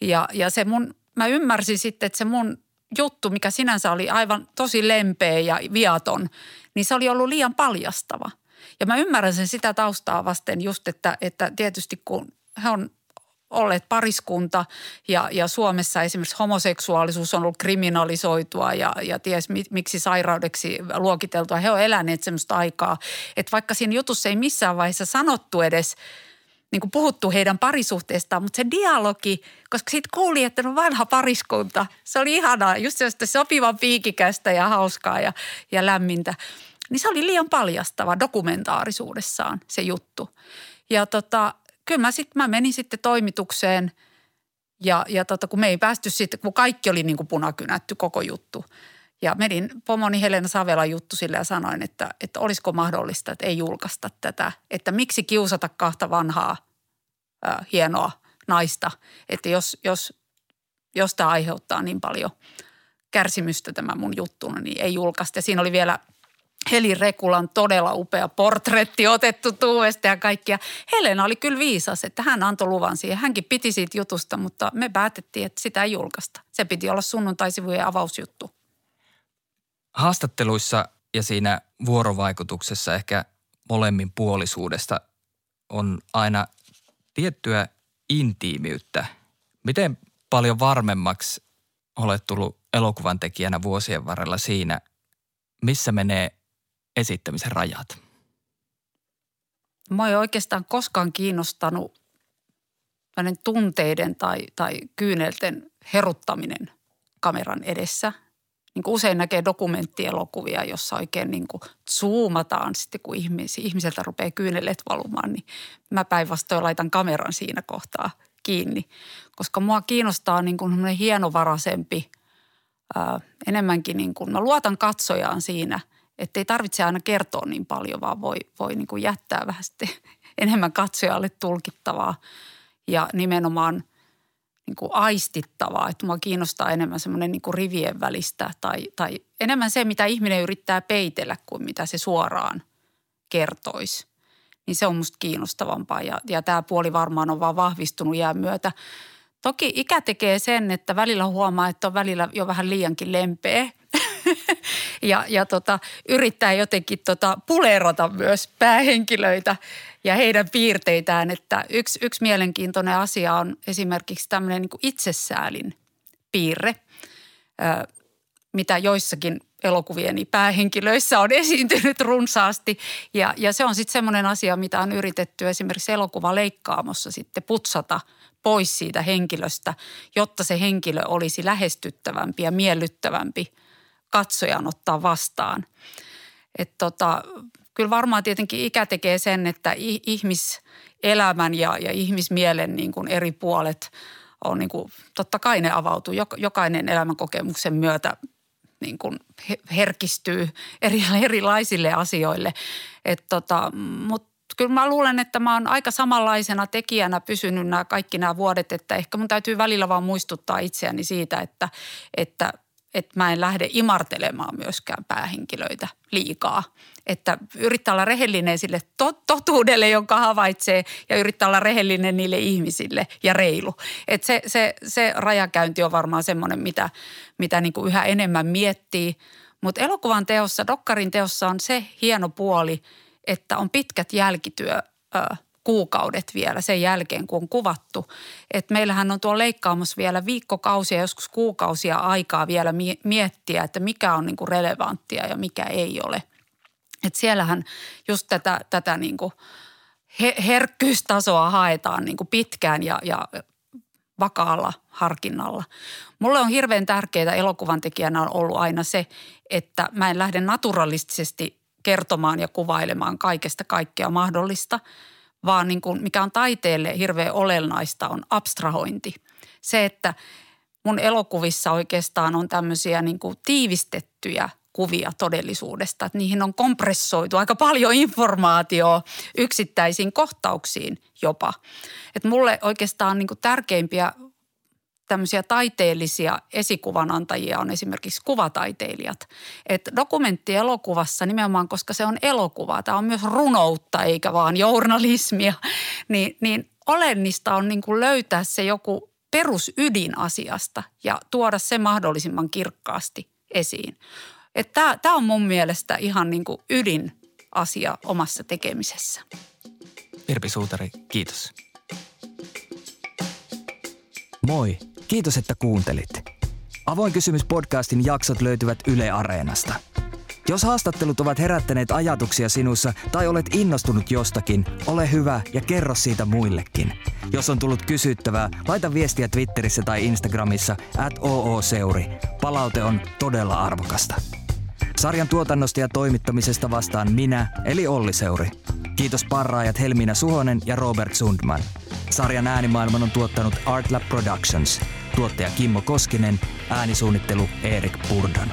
Ja, ja se mun, mä ymmärsin sitten, että se mun juttu, mikä sinänsä oli aivan tosi lempeä ja viaton, niin se oli ollut liian paljastava. Ja mä ymmärrän sen sitä taustaa vasten just, että, että tietysti kun he on olleet pariskunta ja, ja Suomessa esimerkiksi homoseksuaalisuus on ollut kriminalisoitua ja, ja ties miksi sairaudeksi luokiteltua. He on eläneet semmoista aikaa, että vaikka siinä jutussa ei missään vaiheessa sanottu edes niin kuin puhuttu heidän parisuhteestaan, mutta se dialogi, koska siitä kuuli, että on vanha pariskunta, se oli ihanaa, just sellaista sopivan piikikästä ja hauskaa ja, ja lämmintä. Niin se oli liian paljastava dokumentaarisuudessaan se juttu. Ja tota, kyllä mä, sit, mä menin sitten toimitukseen ja, ja tota, kun me ei päästy sitten, kun kaikki oli niin kuin punakynätty koko juttu. Ja menin pomoni Helena Savela juttu sille ja sanoin, että, että olisiko mahdollista, että ei julkaista tätä. Että miksi kiusata kahta vanhaa ää, hienoa naista, että jos, jos, jos tämä aiheuttaa niin paljon kärsimystä tämä mun juttuna, niin ei julkaista. Ja siinä oli vielä – Heli Rekulan todella upea portretti otettu tuuvesta ja kaikkia. Helena oli kyllä viisas, että hän antoi luvan siihen. Hänkin piti siitä jutusta, mutta me päätettiin, että sitä ei julkaista. Se piti olla sunnuntaisivujen avausjuttu. Haastatteluissa ja siinä vuorovaikutuksessa ehkä molemmin puolisuudesta on aina tiettyä intiimiyttä. Miten paljon varmemmaksi olet tullut elokuvan tekijänä vuosien varrella siinä, missä menee esittämisen rajat? Mä ei oikeastaan koskaan kiinnostanut tunteiden tai, tai kyynelten heruttaminen kameran edessä. Niin kuin usein näkee dokumenttielokuvia, jossa oikein niin kuin zoomataan sitten, kun ihmis, ihmiseltä rupeaa kyynelet valumaan, niin mä päinvastoin laitan kameran siinä kohtaa kiinni. Koska mua kiinnostaa niin kuin hienovaraisempi, ää, enemmänkin niin kuin, mä luotan katsojaan siinä – että ei tarvitse aina kertoa niin paljon, vaan voi, voi niin kuin jättää vähän sitten *laughs* enemmän katsojalle tulkittavaa ja nimenomaan niin kuin aistittavaa. Että mua kiinnostaa enemmän semmoinen niin kuin rivien välistä tai, tai enemmän se, mitä ihminen yrittää peitellä kuin mitä se suoraan kertoisi. Niin se on musta kiinnostavampaa ja, ja tämä puoli varmaan on vaan vahvistunut jään myötä. Toki ikä tekee sen, että välillä huomaa, että on välillä jo vähän liiankin lempeä ja, ja tota, yrittää jotenkin tota pulerata myös päähenkilöitä ja heidän piirteitään. Että yksi, yksi mielenkiintoinen asia on esimerkiksi tämmöinen niin itsesäälin piirre, mitä joissakin elokuvieni päähenkilöissä on *laughs* esiintynyt runsaasti. Ja, ja se on sitten semmoinen asia, mitä on yritetty esimerkiksi elokuvaleikkaamossa sitten putsata pois siitä henkilöstä, jotta se henkilö olisi lähestyttävämpi ja miellyttävämpi – katsojan ottaa vastaan. Et tota, kyllä varmaan tietenkin ikä tekee sen, että ihmiselämän ja, ja ihmismielen niin kuin eri puolet on niin kuin, totta kai ne avautuu. Jokainen elämänkokemuksen myötä niin kuin herkistyy eri, erilaisille asioille. tota, Mutta kyllä mä luulen, että mä oon aika samanlaisena tekijänä pysynyt nämä kaikki nämä vuodet, että ehkä mun täytyy välillä vaan muistuttaa itseäni siitä, että, että – että mä en lähde imartelemaan myöskään päähenkilöitä liikaa. Että yrittää olla rehellinen sille totuudelle, jonka havaitsee ja yrittää olla rehellinen niille ihmisille ja reilu. Että se, se, se rajakäynti on varmaan semmoinen, mitä, mitä niin yhä enemmän miettii. Mutta elokuvan teossa, dokkarin teossa on se hieno puoli, että on pitkät jälkityö kuukaudet vielä sen jälkeen, kun on kuvattu. Et meillähän on tuo leikkaamassa vielä viikkokausia, joskus kuukausia aikaa vielä miettiä, että mikä on niinku relevanttia ja mikä ei ole. Et siellähän just tätä, tätä niinku herkkyystasoa haetaan niinku pitkään ja, ja vakaalla harkinnalla. Mulle on hirveän tärkeää elokuvan tekijänä on ollut aina se, että mä en lähde naturalistisesti kertomaan ja kuvailemaan kaikesta kaikkea mahdollista – vaan niin kuin, mikä on taiteelle hirveän olennaista on abstrahointi. Se, että mun elokuvissa oikeastaan on tämmöisiä niin kuin tiivistettyjä kuvia todellisuudesta. Että niihin on kompressoitu aika paljon informaatiota yksittäisiin kohtauksiin jopa. Että mulle oikeastaan niin kuin tärkeimpiä tämmöisiä taiteellisia esikuvanantajia on esimerkiksi kuvataiteilijat. Että dokumenttielokuvassa nimenomaan, koska se on elokuva, tämä on myös runoutta eikä vaan journalismia, *laughs* niin, niin olennista on niin kuin löytää se joku perusydin asiasta ja tuoda se mahdollisimman kirkkaasti esiin. Tämä on mun mielestä ihan niin kuin ydinasia omassa tekemisessä. Virpi Suutari, kiitos. Moi, kiitos että kuuntelit. Avoin kysymys podcastin jaksot löytyvät Yle Areenasta – jos haastattelut ovat herättäneet ajatuksia sinussa tai olet innostunut jostakin, ole hyvä ja kerro siitä muillekin. Jos on tullut kysyttävää, laita viestiä Twitterissä tai Instagramissa at ooseuri. Palaute on todella arvokasta. Sarjan tuotannosta ja toimittamisesta vastaan minä, eli Olli Seuri. Kiitos parraajat Helmiina Suhonen ja Robert Sundman. Sarjan äänimaailman on tuottanut Artlab Productions. Tuottaja Kimmo Koskinen, äänisuunnittelu Erik Purdan.